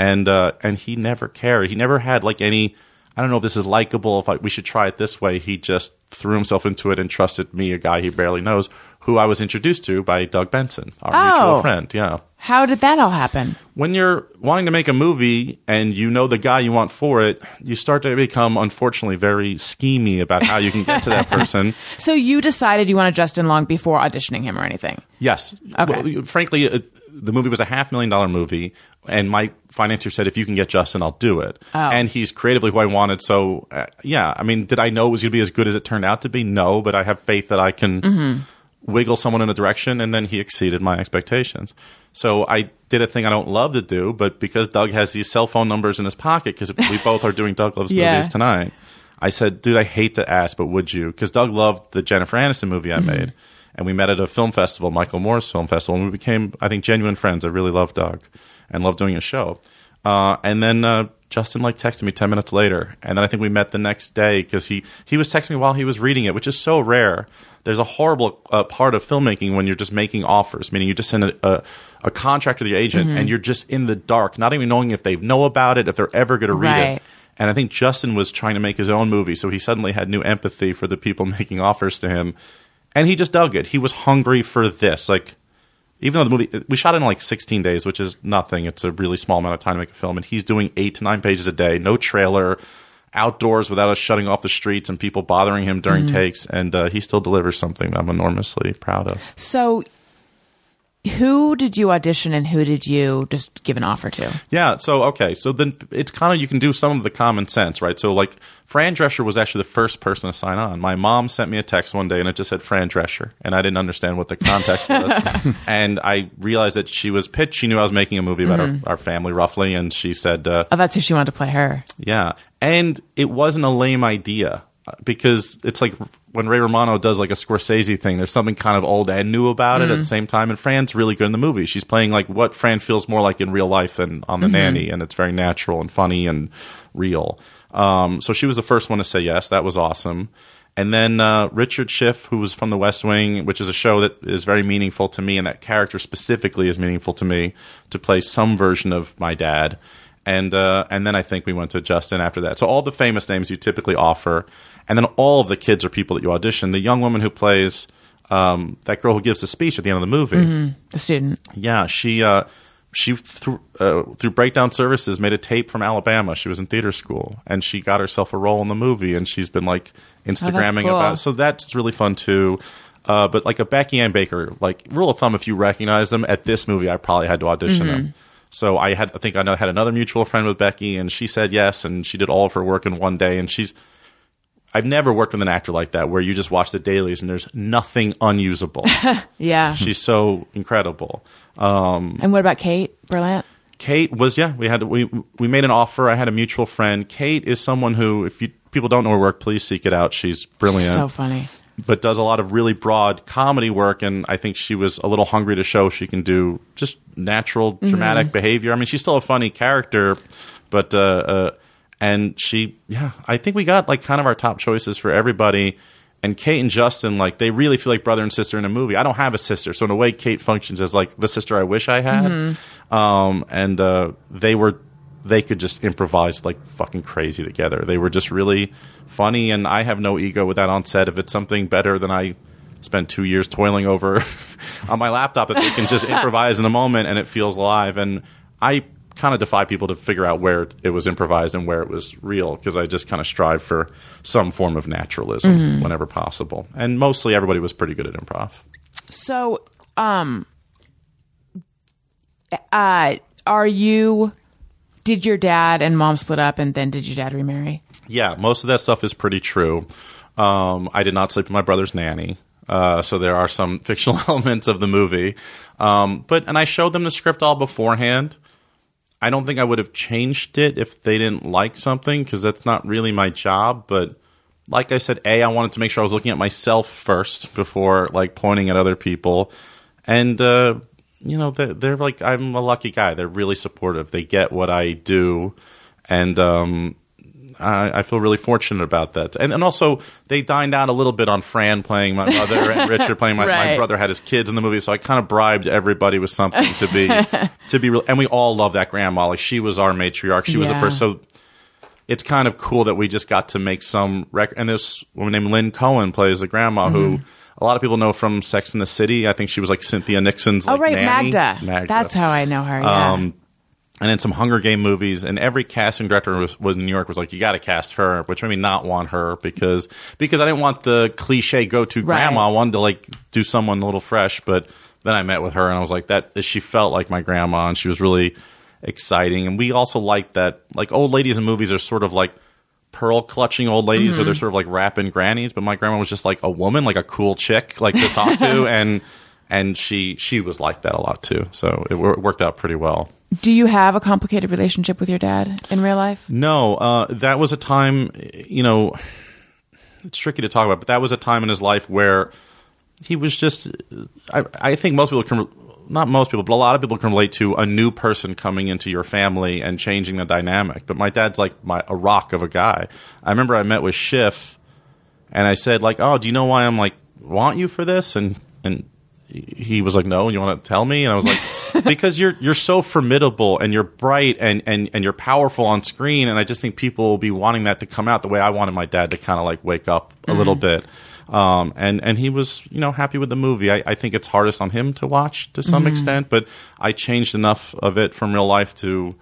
and uh, and he never cared. He never had like any. I don't know if this is likable. If I, we should try it this way, he just threw himself into it and trusted me, a guy he barely knows, who I was introduced to by Doug Benson, our Oh. mutual friend. Yeah. How did that all happen? when you're wanting to make a movie and you know the guy you want for it, you start to become, unfortunately, very schemy about how you can get to that person. So you decided you wanted Justin Long before auditioning him or anything? Yes. Okay. Well, frankly, it, the movie was a half million dollar movie, and my financier said, if you can get Justin, I'll do it. Oh. And he's creatively who I wanted. So, uh, yeah, I mean, did I know it was going to be as good as it turned out to be? No, but I have faith that I can Mm-hmm. Wiggle someone in a direction, and then he exceeded my expectations. So I did a thing I don't love to do, but because Doug has these cell phone numbers in his pocket, because we both are doing Doug Loves Yeah. movies tonight, I said, dude, I hate to ask, but would you? Because Doug loved the Jennifer Aniston movie I made. And we met at a film festival, Michael Moore's film festival, and we became, I think, genuine friends. I really love Doug and love doing a show. Uh, and then uh, Justin like texted me 10 minutes later. And then I think we met the next day because he, he was texting me while he was reading it, which is so rare. There's a horrible uh, part of filmmaking when you're just making offers, meaning you just send a, a, a contract to the agent and you're just in the dark, not even knowing if they know about it, if they're ever going to read Right. it. And I think Justin was trying to make his own movie, so he suddenly had new empathy for the people making offers to him. And he just dug it. He was hungry for this. Like, even though the movie, we shot in like 16 days, which is nothing. It's a really small amount of time to make a film. And he's doing eight to nine pages a day, no trailer, outdoors without us shutting off the streets and people bothering him during takes. And uh, he still delivers something I'm enormously proud of. So who did you audition and who did you just give an offer to? Yeah. So okay. So then it's kind of you can do some of the common sense, right? So like Fran Drescher was actually the first person to sign on. My mom sent me a text one day and it just said Fran Drescher, and I didn't understand what the context was. and I realized that she was pitched. She knew I was making a movie about our, our family, roughly, and she said, uh, Oh, that's who she wanted to play her. "Yeah." And it wasn't a lame idea uh, because it's like when Ray Romano does like a Scorsese thing. There's something kind of old and new about it at the same time. And Fran's really good in the movie. She's playing like what Fran feels more like in real life than on The Nanny, and it's very natural and funny and real. Um, so she was the first one to say yes. That was awesome. And then uh, Richard Schiff, who was from The West Wing, which is a show that is very meaningful to me, and that character specifically is meaningful to me, to play some version of my dad. And uh, and then I think we went to Justin after that. So all the famous names you typically offer, and then all of the kids are people that you audition. The young woman who plays um, that girl who gives the speech at the end of the movie, The student. yeah, she uh, she through uh, through breakdown services made a tape from Alabama. She was in theater school and she got herself a role in the movie, and she's been like Instagramming cool. about. It. So that's really fun too. Uh, but like a Becky Ann Baker, like rule of thumb, if you recognize them at this movie, I probably had to audition them. So I had, I think I know, had another mutual friend with Becky, and she said yes, and she did all of her work in one day, and she's. I've never worked with an actor like that where you just watch the dailies and there's nothing unusable. Yeah. She's so incredible. and what about Kate Berlant? Kate was yeah. We had we we made an offer. I had a mutual friend. Kate is someone who, if you people don't know her work, please seek it out. She's brilliant, So funny. but does a lot of really broad comedy work. And I think she was a little hungry to show she can do just natural dramatic behavior. I mean, she's still a funny character, but uh, uh, and she yeah. I think we got like kind of our top choices for everybody. And Kate and Justin, like they really feel like brother and sister in a movie. I don't have a sister, so in a way, Kate functions as like the sister I wish I had. Um, and uh, they were they could just improvise like fucking crazy together. They were just really funny, and I have no ego with that on set. If it's something better than I spent two years toiling over on my laptop, that they can just improvise in the moment and it feels live. And I kind of defy people to figure out where it was improvised and where it was real because I just kind of strive for some form of naturalism whenever possible. And mostly everybody was pretty good at improv. So, um, uh, are you? Did your dad and mom split up, and then did your dad remarry? Yeah, most of that stuff is pretty true. Um, I did not sleep with my brother's nanny. Uh, so there are some fictional elements of the movie. Um, but and I showed them the script all beforehand. I don't think I would have changed it if they didn't like something because that's not really my job. But like I said, a I wanted to make sure I was looking at myself first before like pointing at other people, and uh, you know they're, they're like I'm a lucky guy. They're really supportive. They get what I do, and um, I, I feel really fortunate about that. And, and also, they dined out a little bit on Fran playing my mother and Richard playing my, my brother had his kids in the movie, so I kind of bribed everybody with something to be to be real. And we all love that grandma. Like she was our matriarch. She was a person. So it's kind of cool that we just got to make some record. And this woman named Lynn Cohen plays the grandma who a lot of people know from Sex in the City. I think she was like Cynthia Nixon's. oh right, nanny. Magda. Magda. That's how I know her. Yeah. Um, and then some Hunger Game movies, and every casting director was, was in New York was like, "You got to cast her," which made me not want her because because I didn't want the cliche go to Right. grandma. I wanted to like do someone a little fresh. But then I met with her, and I was like, "That she felt like my grandma, and she was really exciting." And we also liked that like old ladies in movies are sort of like pearl clutching old ladies, Mm-hmm. or they're sort of like rapping grannies. But my grandma was just like a woman, like a cool chick, like to talk to, and and she she was like that a lot too. So it, wor- worked out pretty well. Do you have a complicated relationship with your dad in real life? No, uh, that was a time, you know, it's tricky to talk about, but that was a time in his life where he was just, I, I think most people can, not most people, but a lot of people can relate to a new person coming into your family and changing the dynamic. But my dad's like my, a rock of a guy. I remember I met with Schiff and I said like, "Oh, do you know why I'm like want you for this?" And and he was like, "No, you want to tell me?" And I was like, "Because you're you're so formidable and you're bright and and and you're powerful on screen, and I just think people will be wanting that to come out the way I wanted my dad to kind of like wake up a little bit." Um, and and he was you know happy with the movie. I, I think it's hardest on him to watch to some extent, but I changed enough of it from real life to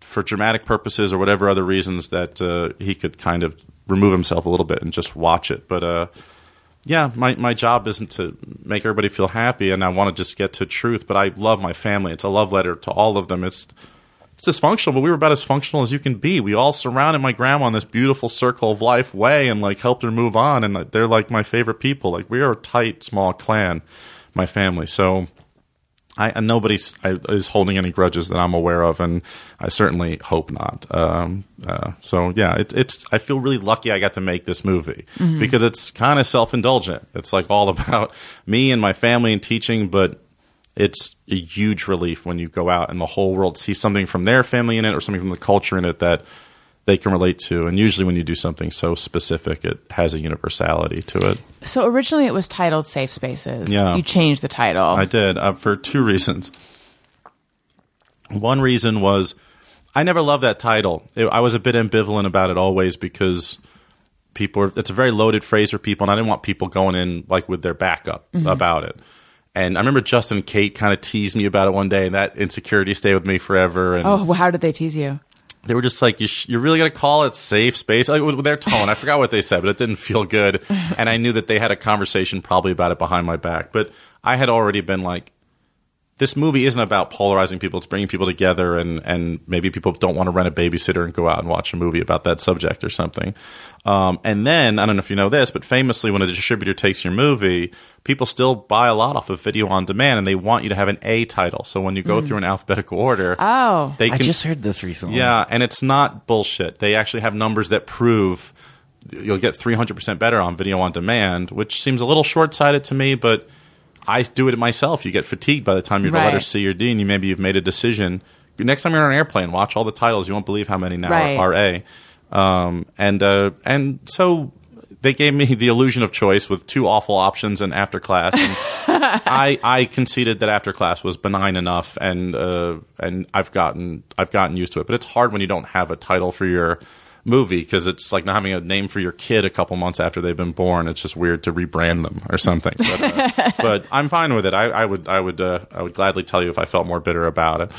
for dramatic purposes or whatever other reasons that uh, he could kind of remove himself a little bit and just watch it. But uh, yeah, my, my job isn't to make everybody feel happy, and I want to just get to truth. But I love my family. It's a love letter to all of them. It's it's dysfunctional, but we were about as functional as you can be. We all surrounded my grandma in this beautiful circle of life way, and like helped her move on. And they're like my favorite people. Like we are a tight, small clan, my family. So I, and nobody is holding any grudges that I'm aware of, and I certainly hope not. Um, uh, so yeah, it, it's. I feel really lucky I got to make this movie because it's kind of self indulgent. It's like all about me and my family and teaching, but it's a huge relief when you go out and the whole world sees something from their family in it or something from the culture in it that they can relate to. And usually, when you do something so specific, it has a universality to it. So originally it was titled Safe Spaces. Yeah. You changed the title. I did uh, for two reasons. One reason was I never loved that title. It, I was a bit ambivalent about it always because people are, it's a very loaded phrase for people, and I didn't want people going in like with their backup about it. And I remember Justin and Kate kind of teased me about it one day, and that insecurity stayed with me forever. And oh, well, how did they tease you? They were just like, you sh- "You're really gonna call it safe space?" Like with their tone, I forgot what they said, but it didn't feel good. And I knew that they had a conversation probably about it behind my back. But I had already been like, "This movie isn't about polarizing people; it's bringing people together." And and maybe people don't want to rent a babysitter and go out and watch a movie about that subject or something. Um, and then I don't know if you know this, but famously, when a distributor takes your movie, people still buy a lot off of video on demand, and they want you to have an A title. So when you go through an alphabetical order, Oh. they I just heard this recently. yeah, and it's not bullshit. They actually have numbers that prove you'll get 300% better on video on demand, which seems a little short sighted to me, but I do it myself. You get fatigued by the time you're the letter C or D, and you maybe you've made a decision. Next time you're on an airplane, watch all the titles. You won't believe how many now Right. are, are A. Um, and uh, and so they gave me the illusion of choice with two awful options and after class. And I I conceded that after class was benign enough, and uh, and I've gotten I've gotten used to it. But it's hard when you don't have a title for your movie because it's like not having a name for your kid a couple months after they've been born. It's just weird to rebrand them or something. But, uh, but I'm fine with it. I, I would I would uh, I would gladly tell you if I felt more bitter about it.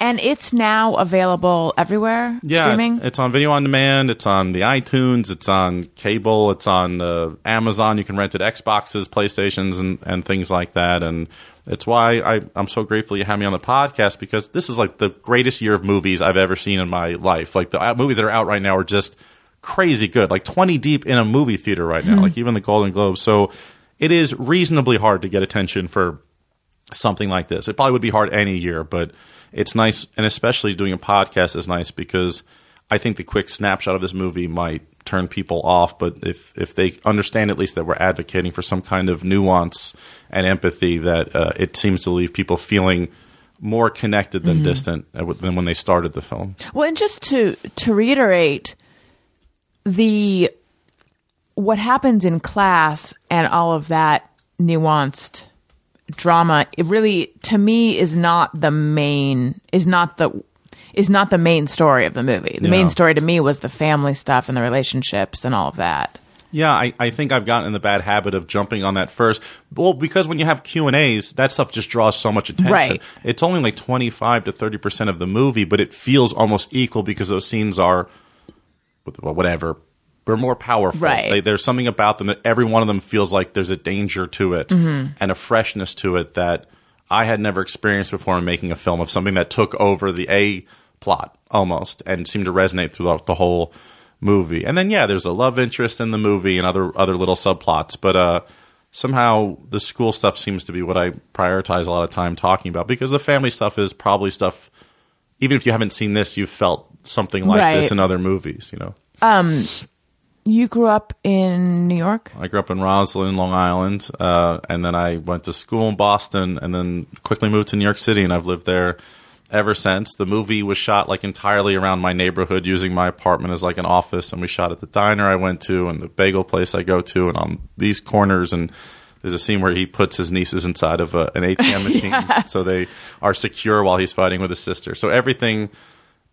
And it's now available everywhere Yeah, streaming? it's on video on demand. It's on the iTunes. It's on cable. It's on uh, Amazon. You can rent it Xboxes, PlayStations, and, and things like that. And it's why I, I'm so grateful you have me on the podcast because this is like the greatest year of movies I've ever seen in my life. Like the movies that are out right now are just crazy good. Like 20 deep in a movie theater right now. Like even the Golden Globes. So it is reasonably hard to get attention for something like this. It probably would be hard any year, but it's nice, and especially doing a podcast is nice because I think the quick snapshot of this movie might turn people off. But if if they understand at least that we're advocating for some kind of nuance and empathy, that uh, it seems to leave people feeling more connected than distant uh, than when they started the film. Well, and just to to reiterate, the what happens in class and all of that nuanced drama, it really to me is not the main is not the is not the main story of the movie. The Yeah. main story to me was the family stuff and the relationships and all of that. Yeah, I, I think I've gotten in the bad habit of jumping on that first. Well, because when you have Q and A's, that stuff just draws so much attention. Right. It's only like twenty five to thirty percent of the movie, but it feels almost equal because those scenes are, whatever, they're more powerful. Right. They, there's something about them that every one of them feels like there's a danger to it Mm-hmm. and a freshness to it that I had never experienced before in making a film of something that took over the A plot almost and seemed to resonate throughout the whole movie. And then yeah, there's a love interest in the movie and other other little subplots, but uh somehow the school stuff seems to be what I prioritize a lot of time talking about because the family stuff is probably stuff even if you haven't seen this, you've felt something like Right. this in other movies, you know. You grew up in New York? I grew up in Roslyn, Long Island, uh, and then I went to school in Boston, and then quickly moved to New York City, and I've lived there ever since. The movie was shot like entirely around my neighborhood, using my apartment as like an office, and we shot at the diner I went to, and the bagel place I go to, and on these corners, and there's a scene where he puts his nieces inside of a, an ATM machine, so they are secure while he's fighting with his sister. So everything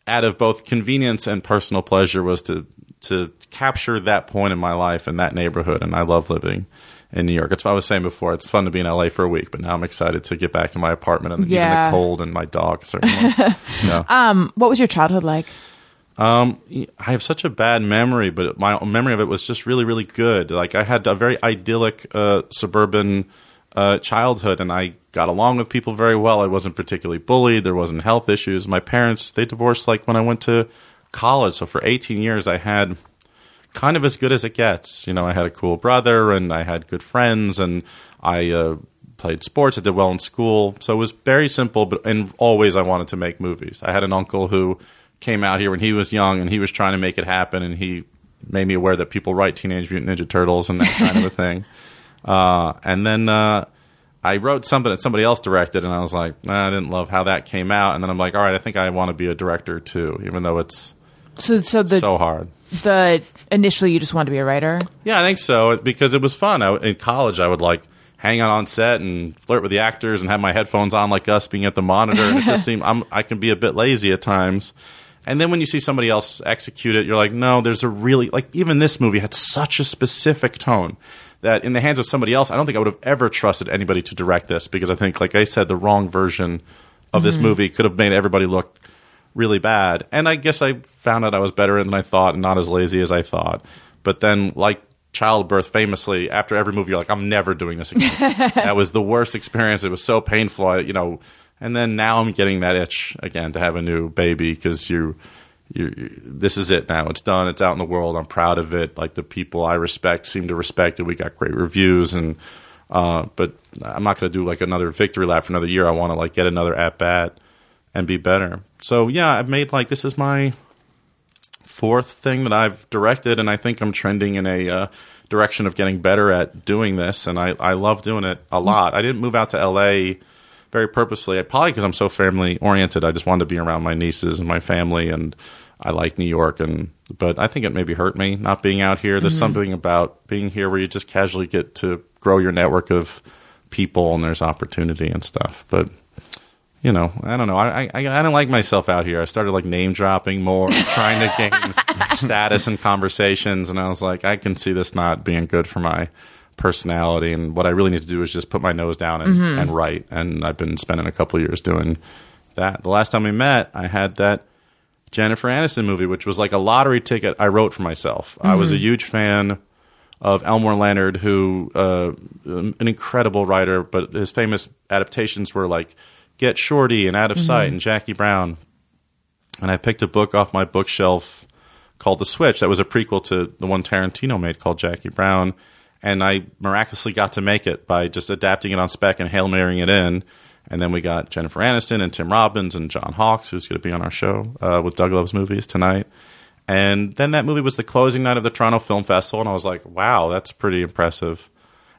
out of both convenience and personal pleasure was to to capture that point in my life in that neighborhood and I love living in New York. It's what I was saying before. It's fun to be in LA for a week, but now I'm excited to get back to my apartment and even Yeah. the cold and my dog certainly. no. What was your childhood like? Um, I have such a bad memory, but my memory of it was just really, really good. Like I had a very idyllic uh, suburban uh, childhood, and I got along with people very well. I wasn't particularly bullied. There wasn't health issues. My parents they divorced like when I went to college. So for 18 years, I had kind of as good as it gets. You know, I had a cool brother, and I had good friends, and I uh, played sports. I did well in school, so it was very simple. But and always, I wanted to make movies. I had an uncle who came out here when he was young, and he was trying to make it happen, and he made me aware that people write Teenage Mutant Ninja Turtles and that kind of a thing. Uh, and then uh, I wrote something that somebody else directed, and I was like, nah, I didn't love how that came out. And then I'm like, all right, I think I want to be a director too, even though it's So, so the so hard. the initially you just wanted to be a writer. Yeah, I think so because it was fun. I, in college, I would like hang out on set and flirt with the actors and have my headphones on, like us being at the monitor. And it just seemed I'm, I can be a bit lazy at times. And then when you see somebody else execute it, you're like, no, there's a really like even this movie had such a specific tone that in the hands of somebody else, I don't think I would have ever trusted anybody to direct this because I think, like I said, the wrong version of this mm-hmm. movie could have made everybody look really bad. And I guess I found out I was better than I thought and not as lazy as I thought. But then, like childbirth, famously, after every movie, you're like, I'm never doing this again. that was the worst experience. It was so painful. I, you know, and then now I'm getting that itch again to have a new baby because you. You, this is it now. It's done. It's out in the world. I'm proud of it. Like the people I respect seem to respect it. We got great reviews, and uh, but I'm not going to do like another victory lap for another year. I want to like get another at bat and be better. So yeah, I've made like this is my fourth thing that I've directed, and I think I'm trending in a uh, direction of getting better at doing this, and I I love doing it a lot. I didn't move out to L.A. very purposefully, probably because I'm so family oriented. I just wanted to be around my nieces and my family, and I like New York, and but I think it maybe hurt me not being out here. There's something about being here where you just casually get to grow your network of people, and there's opportunity and stuff, but you know, I don't know. I, I I don't like myself out here. I started like name dropping more, trying to gain status in conversations, and I was like, I can see this not being good for my personality. And what I really need to do is just put my nose down and, and write. And I've been spending a couple years doing that. The last time we met, I had that Jennifer Aniston movie, which was like a lottery ticket I wrote for myself. I was a huge fan of Elmore Leonard, who uh, an incredible writer, but his famous adaptations were like Get Shorty and Out of Sight and Jackie Brown. And I picked a book off my bookshelf called The Switch. That was a prequel to the one Tarantino made called Jackie Brown. And I miraculously got to make it by just adapting it on spec and hail marrying it in. And then we got Jennifer Aniston and Tim Robbins and John Hawkes, who's going to be on our show uh, with Doug Loves Movies tonight. And then that movie was the closing night of the Toronto Film Festival, and I was like, wow, that's pretty impressive.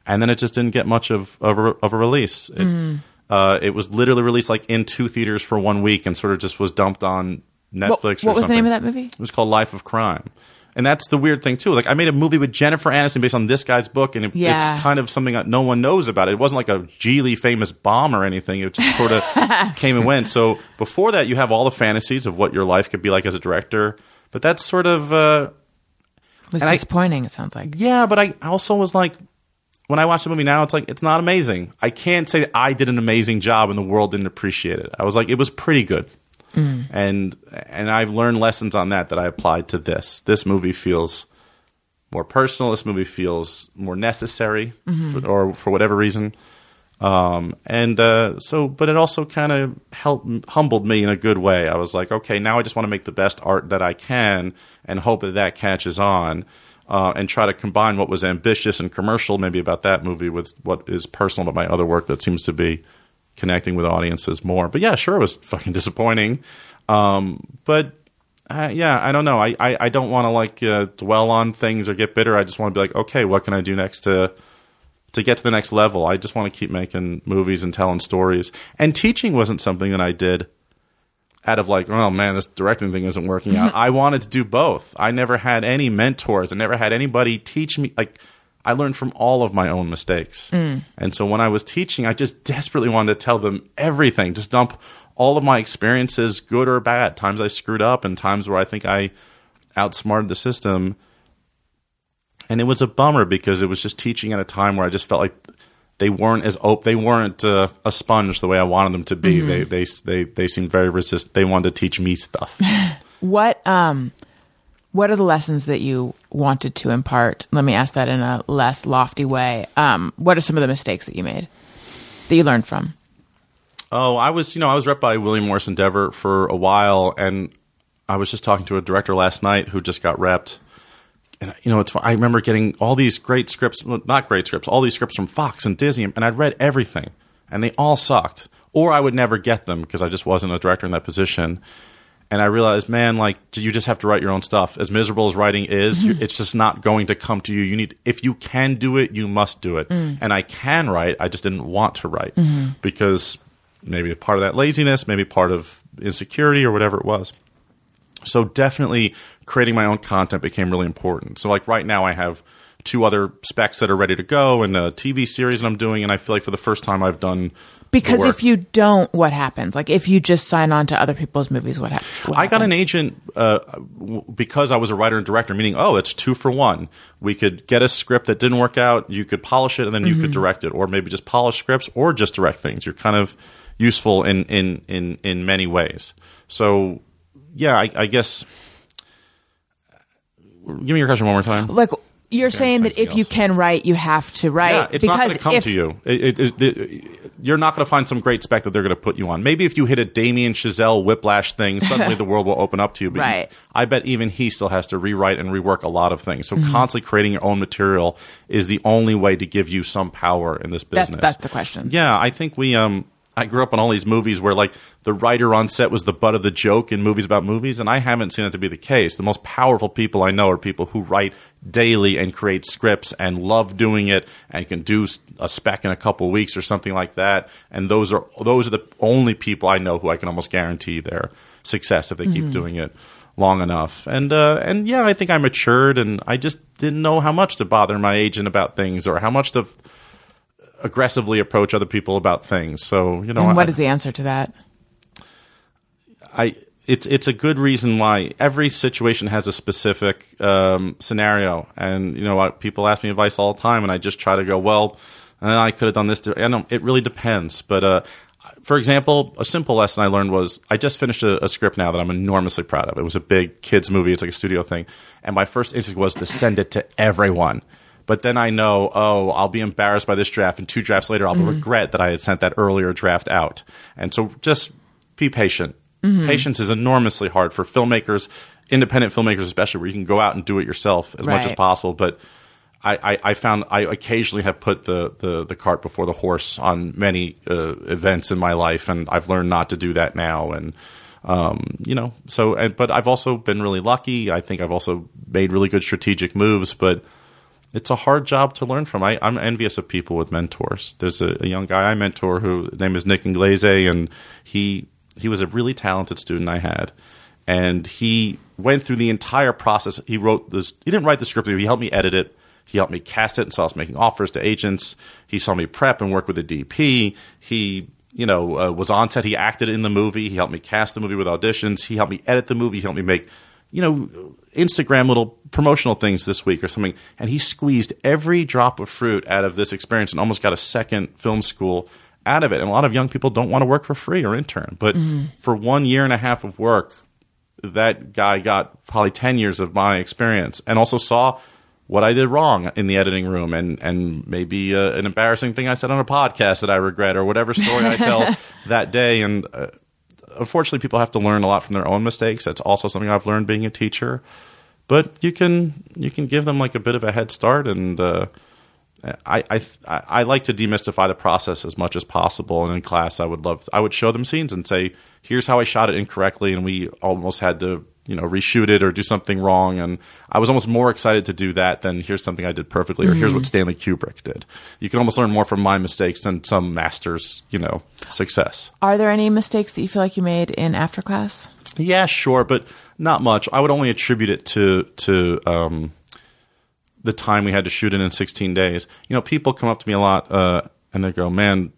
And then it just didn't get much of, of, a, of a release. It, uh, it was literally released like in two theaters for one week and sort of just was dumped on Netflix What, what was the name of that movie? It was called Life of Crime. And that's the weird thing too. Like I made a movie with Jennifer Aniston based on this guy's book, and it, Yeah. it's kind of something that no one knows about. It It wasn't like a Gigli famous bomb or anything. It just sort of came and went. So before that, you have all the fantasies of what your life could be like as a director. But that's sort of uh, It was And I- disappointing. it sounds like. yeah. But I also was like, when I watch the movie now, it's like it's not amazing. I can't say that I did an amazing job and the world didn't appreciate it. I was like, it was pretty good. And and I've learned lessons on that that I applied to this. This movie feels more personal. This movie feels more necessary, for, or for whatever reason. Um, and uh, so, but it also kind of helped humbled me in a good way. I was like, okay, now I just want to make the best art that I can, and hope that that catches on, uh, and try to combine what was ambitious and commercial, maybe about that movie, with what is personal about my other work that seems to be connecting with audiences more. But yeah, sure, it was fucking disappointing. Um, but uh, yeah, I don't know. I, I, I don't want to like uh, dwell on things or get bitter. I just want to be like, okay, what can I do next to to get to the next level? I just want to keep making movies and telling stories. And teaching wasn't something that I did out of like, oh man, this directing thing isn't working out. Mm-hmm. I wanted to do both. I never had any mentors. I never had anybody teach me. Like, I learned from all of my own mistakes. Mm. And so when I was teaching, I just desperately wanted to tell them everything, just dump all of my experiences, good or bad, times I screwed up and times where I think I outsmarted the system. And it was a bummer because it was just teaching at a time where I just felt like they weren't as op- they weren't uh, a sponge the way I wanted them to be. They, they they they seemed very resist. They wanted to teach me stuff. What um what are the lessons that you wanted to impart? Let me ask that in a less lofty way. Um what are some of the mistakes that you made that you learned from? Oh, I was, you know, I was rep by William Morris Endeavor for a while, and I was just talking to a director last night who just got repped. And you know, it's I remember getting all these great scripts, well, not great scripts, all these scripts from Fox and Disney, and I'd read everything, and they all sucked, or I would never get them because I just wasn't a director in that position. And I realized, man, like you just have to write your own stuff. As miserable as writing is, you it's just not going to come to you. You need, if you can do it, you must do it. Mm. And I can write. I just didn't want to write mm-hmm. because maybe part of that laziness, maybe part of insecurity or whatever it was. So definitely creating my own content became really important. So like right now I have two other specs that are ready to go and a TV series that I'm doing and I feel like for the first time I've done Because if you don't, what happens? Like if you just sign on to other people's movies, what, hap- what I got an agent uh, w- because I was a writer and director, meaning, oh, it's two for one. We could get a script that didn't work out, you could polish it, and then you could direct it, or maybe just polish scripts or just direct things. You're kind of useful in in in in many ways. So, yeah, I, I guess. Give me your question one more time. Like you're saying that something if you can write, you have to write. Yeah, it's not going to come if- to you. It, it, it, it- you're not going to find some great spec that they're going to put you on. Maybe if you hit a Damien Chazelle whiplash thing, suddenly the world will open up to you. But Right. I bet even he still has to rewrite and rework a lot of things. Mm-hmm. So constantly creating your own material is the only way to give you some power in this That's- business. that's the question. Yeah, I think we. Um, I grew up on all these movies where like the writer on set was the butt of the joke in movies about movies, and I haven't seen that to be the case. The most powerful people I know are people who write daily and create scripts and love doing it and can do a spec in a couple weeks or something like that. And those are those are the only people I know who I can almost guarantee their success if they keep doing it long enough. And uh, and yeah, I think I matured, and I just didn't know how much to bother my agent about things or how much to aggressively approach other people about things. So you know, And what I, is the answer to that? I it's it's a good reason why every situation has a specific um, scenario, and you know, I, people ask me advice all the time, and I just try to go, well, uh, I could have done this. I know it really depends, but. Uh, for example, a simple lesson I learned was I just finished a, a script now that I'm enormously proud of. It was a big kids movie. It's like a studio thing, and my first instinct was to send it to everyone. But then I know, oh, I'll be embarrassed by this draft, and two drafts later, I'll regret that I had sent that earlier draft out. And so, just be patient. Patience is enormously hard for filmmakers, independent filmmakers especially, where you can go out and do it yourself as much as possible. But I, I, I found I occasionally have put the, the, the cart before the horse on many uh, events in my life, and I've learned not to do that now. And um, you know, so and but I've also been really lucky. I think I've also made really good strategic moves, but it's a hard job to learn from. I, I'm envious of people with mentors. There's a, a young guy I mentor who name is Nick Inglese, and he he was a really talented student I had, and he went through the entire process. He wrote this. He didn't write the script. He helped me edit it. He helped me cast it and saw us making offers to agents. He saw me prep and work with a DP. He, you know, uh, was on set. He acted in the movie. He helped me cast the movie with auditions. He helped me edit the movie. He helped me make, you know, Instagram little promotional things this week or something. And he squeezed every drop of fruit out of this experience and almost got a second film school out of it. And a lot of young people don't want to work for free or intern. But for one year and a half of work, that guy got probably 10 years of my experience and also saw what I did wrong in the editing room and, and maybe uh, an embarrassing thing I said on a podcast that I regret or whatever story I tell that day. And uh, unfortunately, people have to learn a lot from their own mistakes. That's also something I've learned being a teacher. But you can you can give them like a bit of a head start, and uh, I, I I like to demystify the process as much as possible. And in class, I would love I would show them scenes and say, "Here's how I shot it incorrectly," and we almost had to you know reshoot it or do something wrong. And I was almost more excited to do that than here's something I did perfectly or here's what Stanley Kubrick did. You can almost learn more from my mistakes than some master's you know success. Are there any mistakes that you feel like you made in after class? Yeah, sure, but not much. I would only attribute it to to um, the time we had to shoot it in 16 days. You know, people come up to me a lot uh, and they go, "Man,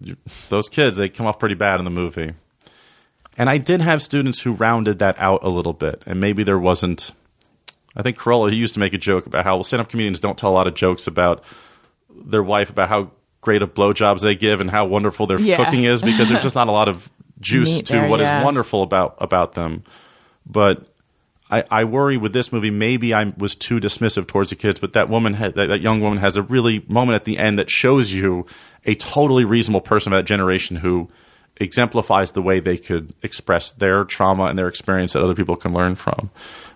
those kids they come off pretty bad in the movie." And I did have students who rounded that out a little bit, and maybe there wasn't. I think Carolla he used to make a joke about how well, stand-up comedians don't tell a lot of jokes about their wife about how great of blowjobs they give and how wonderful their Yeah. cooking is because there's just not a lot of juice to there, what is yeah. wonderful about about them. But I, I worry with this movie. Maybe I was too dismissive towards the kids, but that woman, had, that, that young woman, has a really moment at the end that shows you a totally reasonable person of that generation who exemplifies the way they could express their trauma and their experience that other people can learn from.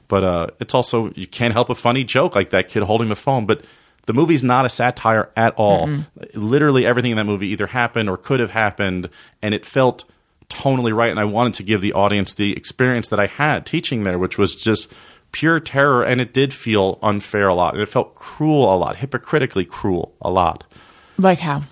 But uh, it's also you can't help a funny joke like that kid holding the phone, but. The movie's not a satire at all. Literally everything in that movie either happened or could have happened, and it felt tonally right and I wanted to give the audience the experience that I had teaching there which was just pure terror and it did feel unfair a lot and it felt cruel a lot hypocritically cruel a lot Like how?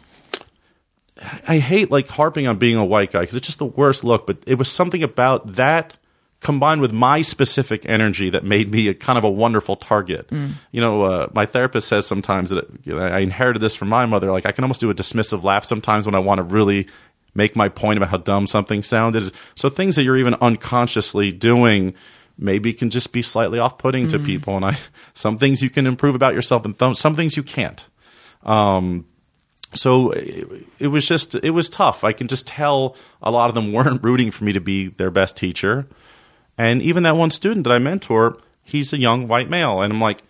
I hate like harping on being a white guy because it's just the worst look but it was something about that combined with my specific energy that made me a kind of a wonderful target you know uh, my therapist says sometimes that you know, I inherited this from my mother like I can almost do a dismissive laugh sometimes when I want to really make my point about how dumb something sounded. So things that you're even unconsciously doing maybe can just be slightly off-putting to people. And I, some things you can improve about yourself, and th- some things you can't. Um, so it, it was just it was tough. I can just tell a lot of them weren't rooting for me to be their best teacher. And even that one student that I mentor, he's a young white male, and I'm like,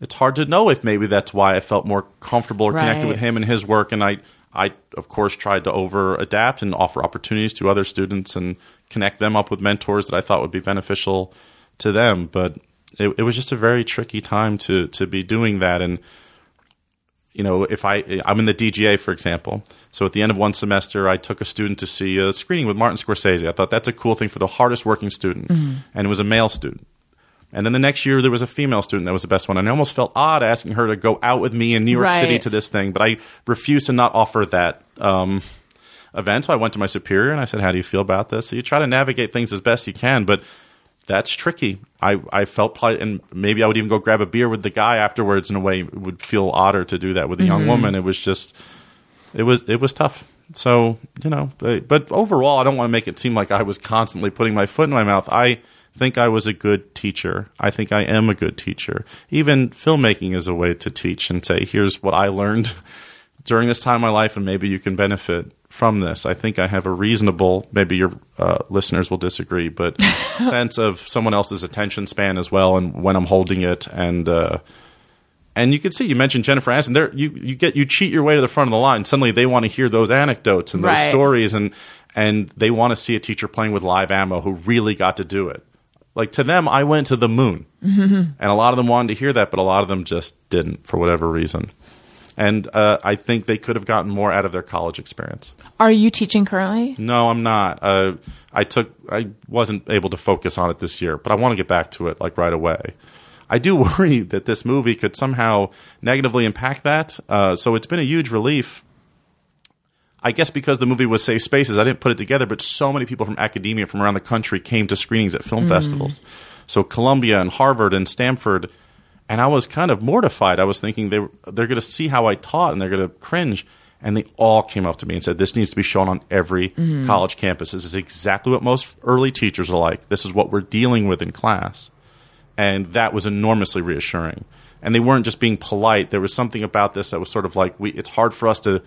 it's hard to know if maybe that's why I felt more comfortable or connected with him and his work. And I, I of course tried to over adapt and offer opportunities to other students and connect them up with mentors that I thought would be beneficial to them. But it, it was just a very tricky time to to be doing that. And you know, if I I'm in the DGA, for example. So at the end of one semester, I took a student to see a screening with Martin Scorsese. I thought that's a cool thing for the hardest working student, and it was a male student. And then the next year, there was a female student that was the best one. And I almost felt odd asking her to go out with me in New York Right. City to this thing, but I refused to not offer that um, event. So I went to my superior and I said, How do you feel about this? So you try to navigate things as best you can, but that's tricky. I, I felt probably, and maybe I would even go grab a beer with the guy afterwards in a way it would feel odder to do that with a young mm-hmm. woman. It was just, it was, it was tough. So, you know, but, but overall, I don't want to make it seem like I was constantly putting my foot in my mouth. I think I was a good teacher. I think I am a good teacher. Even filmmaking is a way to teach and say, here's what I learned during this time in my life, and maybe you can benefit from this. I think I have a reasonable, maybe your uh, listeners will disagree, but sense of someone else's attention span as well, and when I'm holding it, and uh, and you can see you mentioned Jennifer Aniston. There, you you get you cheat your way to the front of the line. Suddenly, they want to hear those anecdotes and those Right. stories, and and they want to see a teacher playing with live ammo who really got to do it. Like to them, I went to the moon, and a lot of them wanted to hear that, but a lot of them just didn't for whatever reason. And uh, I think they could have gotten more out of their college experience. Are you teaching currently? No, I'm not. Uh, I took. I wasn't able to focus on it this year, but I want to get back to it like right away. I do worry that this movie could somehow negatively impact that. Uh, so it's been a huge relief. I guess because the movie was Safe Spaces, I didn't put it together, but so many people from academia from around the country came to screenings at film festivals. So Columbia and Harvard and Stanford, and I was kind of mortified. I was thinking they were, they're going to see how I taught and they're going to cringe. And they all came up to me and said, "This needs to be shown on every mm-hmm. college campus. This is exactly what most early teachers are like. This is what we're dealing with in class." and that was enormously reassuring. And they weren't just being polite. There was something about this that was sort of like we. It's hard for us to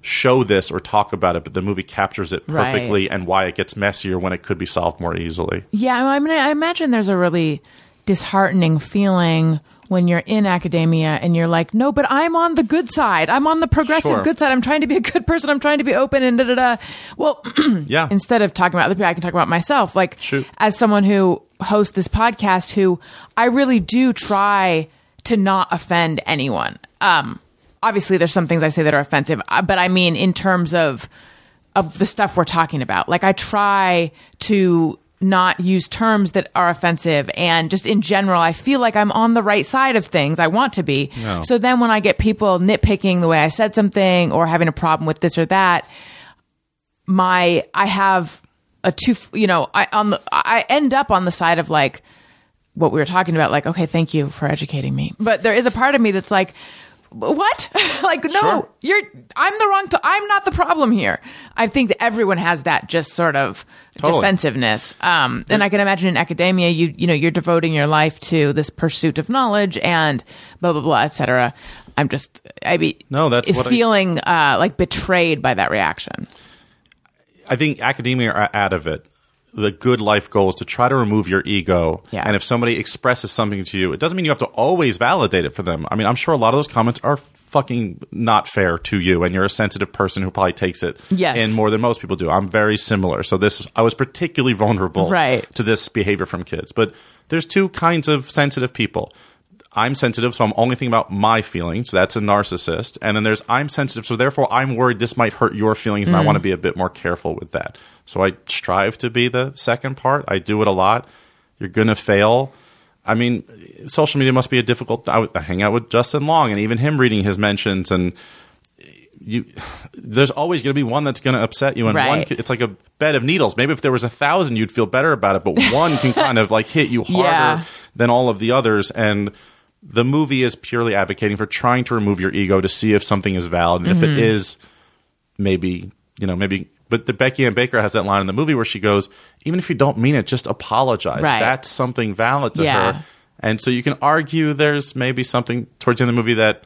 show this or talk about it, but the movie captures it Right. perfectly and why it gets messier when it could be solved more easily. Yeah, I mean, I imagine there's a really disheartening feeling when you're in academia and you're like, no, but I'm on the good side. I'm on the progressive Sure. good side. I'm trying to be a good person. I'm trying to be open and da da da. Well, Yeah, instead of talking about other people, I can talk about myself. Like, Shoot. as someone who hosts this podcast, who I really do try to not offend anyone. Um, obviously, there's some things I say that are offensive, uh, but I mean, in terms of of the stuff we're talking about, like I try to not use terms that are offensive. And just in general i feel like i'm on the right side of things. I want to be. No. so then when i get people nitpicking the way i said something or having a problem with this or that my I have a two you know I on the I end up on the side of like what we were talking about like okay thank you for educating me. But there is a part of me that's like what like no Sure. you're I'm the wrong to I'm not the problem here I think that everyone has that just sort of Totally. defensiveness um and I can imagine in academia you you know you're devoting your life to this pursuit of knowledge and blah blah blah etc I'm just I be No, that's what I- feeling uh like betrayed by that reaction I think academia are out of it. The good life goal is to try to remove your ego. Yeah. And if somebody expresses something to you, it doesn't mean you have to always validate it for them. I mean, I'm sure a lot of those comments are fucking not fair to you, and you're a sensitive person who probably takes it Yes. in more than most people do. I'm very similar. So this, I was particularly vulnerable Right. to this behavior from kids. But there's two kinds of sensitive people. I'm sensitive, so I'm only thinking about my feelings. That's a narcissist. And then there's I'm sensitive, so therefore I'm worried this might hurt your feelings, and I mm. want to be a bit more careful with that. So I strive to be the second part. I do it a lot. You're going to fail. I mean, social media must be a difficult. I, would- I hang out with Justin Long, and even him reading his mentions, and you, there's always going to be one that's going to upset you, and Right. c- it's like a bed of needles. Maybe if there was a thousand, you'd feel better about it, but one can kind of like hit you harder Yeah. than all of the others, and the movie is purely advocating for trying to remove your ego to see if something is valid, and if Mm-hmm. it is, maybe you know, maybe. But the Becky Ann Baker has that line in the movie where she goes, "Even if you don't mean it, just apologize. Right. That's something valid to Yeah. her." And so you can argue there's maybe something towards the end of the movie that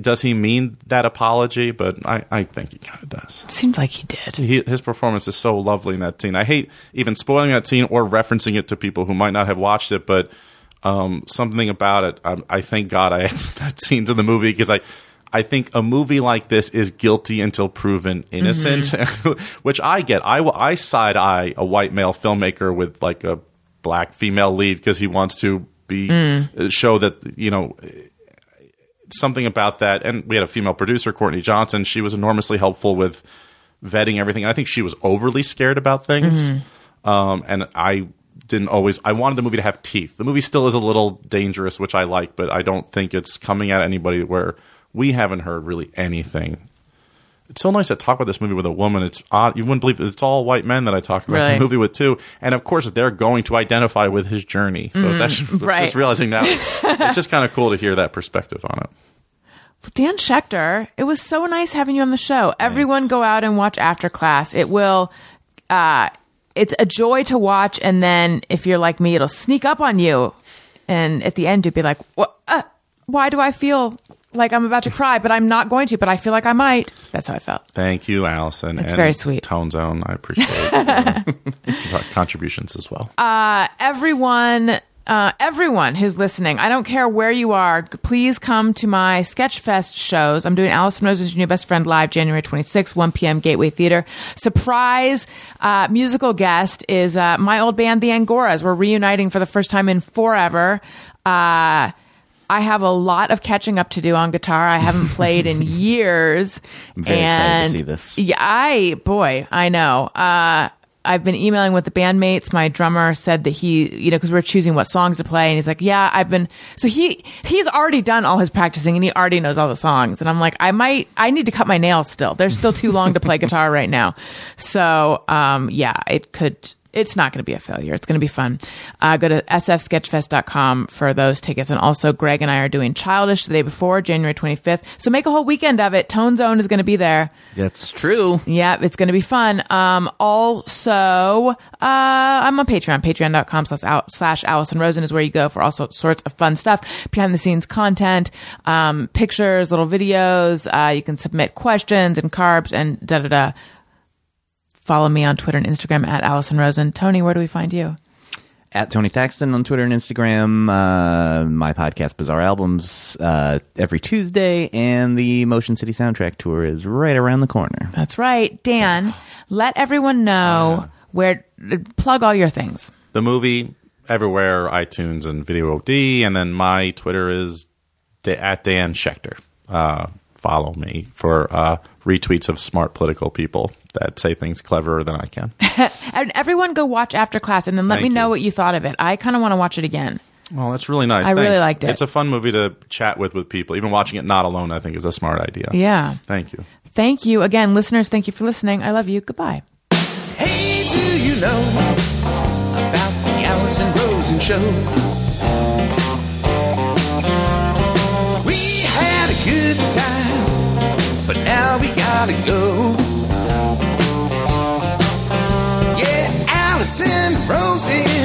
does he mean that apology? But I, I think he kind of does. Seems like he did He, his performance is so lovely in that scene. I hate even spoiling that scene or referencing it to people who might not have watched it, but um, something about it. I, I thank God I have that scene's in the movie because I. I think a movie like this is guilty until proven innocent, which I get. I, I side eye a white male filmmaker with like a black female lead because he wants to be show that you know something about that. And we had a female producer, Courtney Johnson. She was enormously helpful with vetting everything. I think she was overly scared about things. Um, and I didn't always, I wanted the movie to have teeth. The movie still is a little dangerous, which I like, but I don't think it's coming at anybody where we haven't heard really anything. It's so nice to talk about this movie with a woman. It's odd. You wouldn't believe it. It's all white men that I talk about Really? the movie with too. And of course, they're going to identify with his journey. So it's actually right. just realizing that it's just kind of cool to hear that perspective on it. Dan Schechter, it was so nice having you on the show. Everyone go out and watch After Class. It will uh it's a joy to watch and then if you're like me it'll sneak up on you and at the end you'd be like, uh, why do I feel like I'm about to cry but I'm not going to, but I feel like I might." That's how I felt. Thank you, Alison. And very sweet. Tone Zone. I appreciate your contributions as well. everyone uh, everyone who's listening, I don't care where you are, please come to my Sketchfest shows. I'm doing Alison Rose's Your New Best Friend live January 26th, 1 p.m. Gateway Theater. Surprise uh, musical guest is uh, my old band, The Angoras. We're reuniting for the first time in forever. Uh, I have a lot of catching up to do on guitar. I haven't played in years. I'm very excited to see this. Yeah, I boy, I know. Uh, I've been emailing with the bandmates. My drummer said that he, you know, because we're choosing what songs to play, and he's like, "Yeah, I've been." So he he's already done all his practicing, and he already knows all the songs. And I'm like, I might, I need to cut my nails still. They're still too long to play guitar right now. So, um, yeah, it could. It's not going to be a failure. It's going to be fun. Uh, go to sfsketchfest.com for those tickets. And also, Greg and I are doing Childish the day before, January 25th. So make a whole weekend of it. Tone Zone is going to be there. That's true. Yeah, it's going to be fun. Um, also, uh, I'm on Patreon. Patreon.com slash, Al- slash Alison Rosen is where you go for all sorts of fun stuff, behind the scenes content, um, pictures, little videos. Uh, you can submit questions and carbs and da da da. Follow me on Twitter and Instagram at Alison Rosen. Tony, where do we find you? At Tony Thaxton on Twitter and Instagram. Uh, my podcast, Bizarre Albums, uh, every Tuesday, and the Motion City Soundtrack Tour is right around the corner. That's right. Dan, let everyone know where, plug all your things. The movie everywhere, iTunes and Video OD, and then my Twitter is da- at Dan Schechter. Uh, follow me for uh, retweets of smart political people that say things cleverer than I can. And everyone go watch after class and then let Thank me know you. what you thought of it. I kind of want to watch it again. Well, that's really nice. I really liked it. It's a fun movie to chat with with people. Even watching it not alone, I think, is a smart idea. Yeah. Thank you. Thank you again, listeners. Thank you for listening. I love you. Goodbye. Hey, do you know about the Alison Rosen show? We had a good time, but now we gotta go. Yeah, Alison Rosen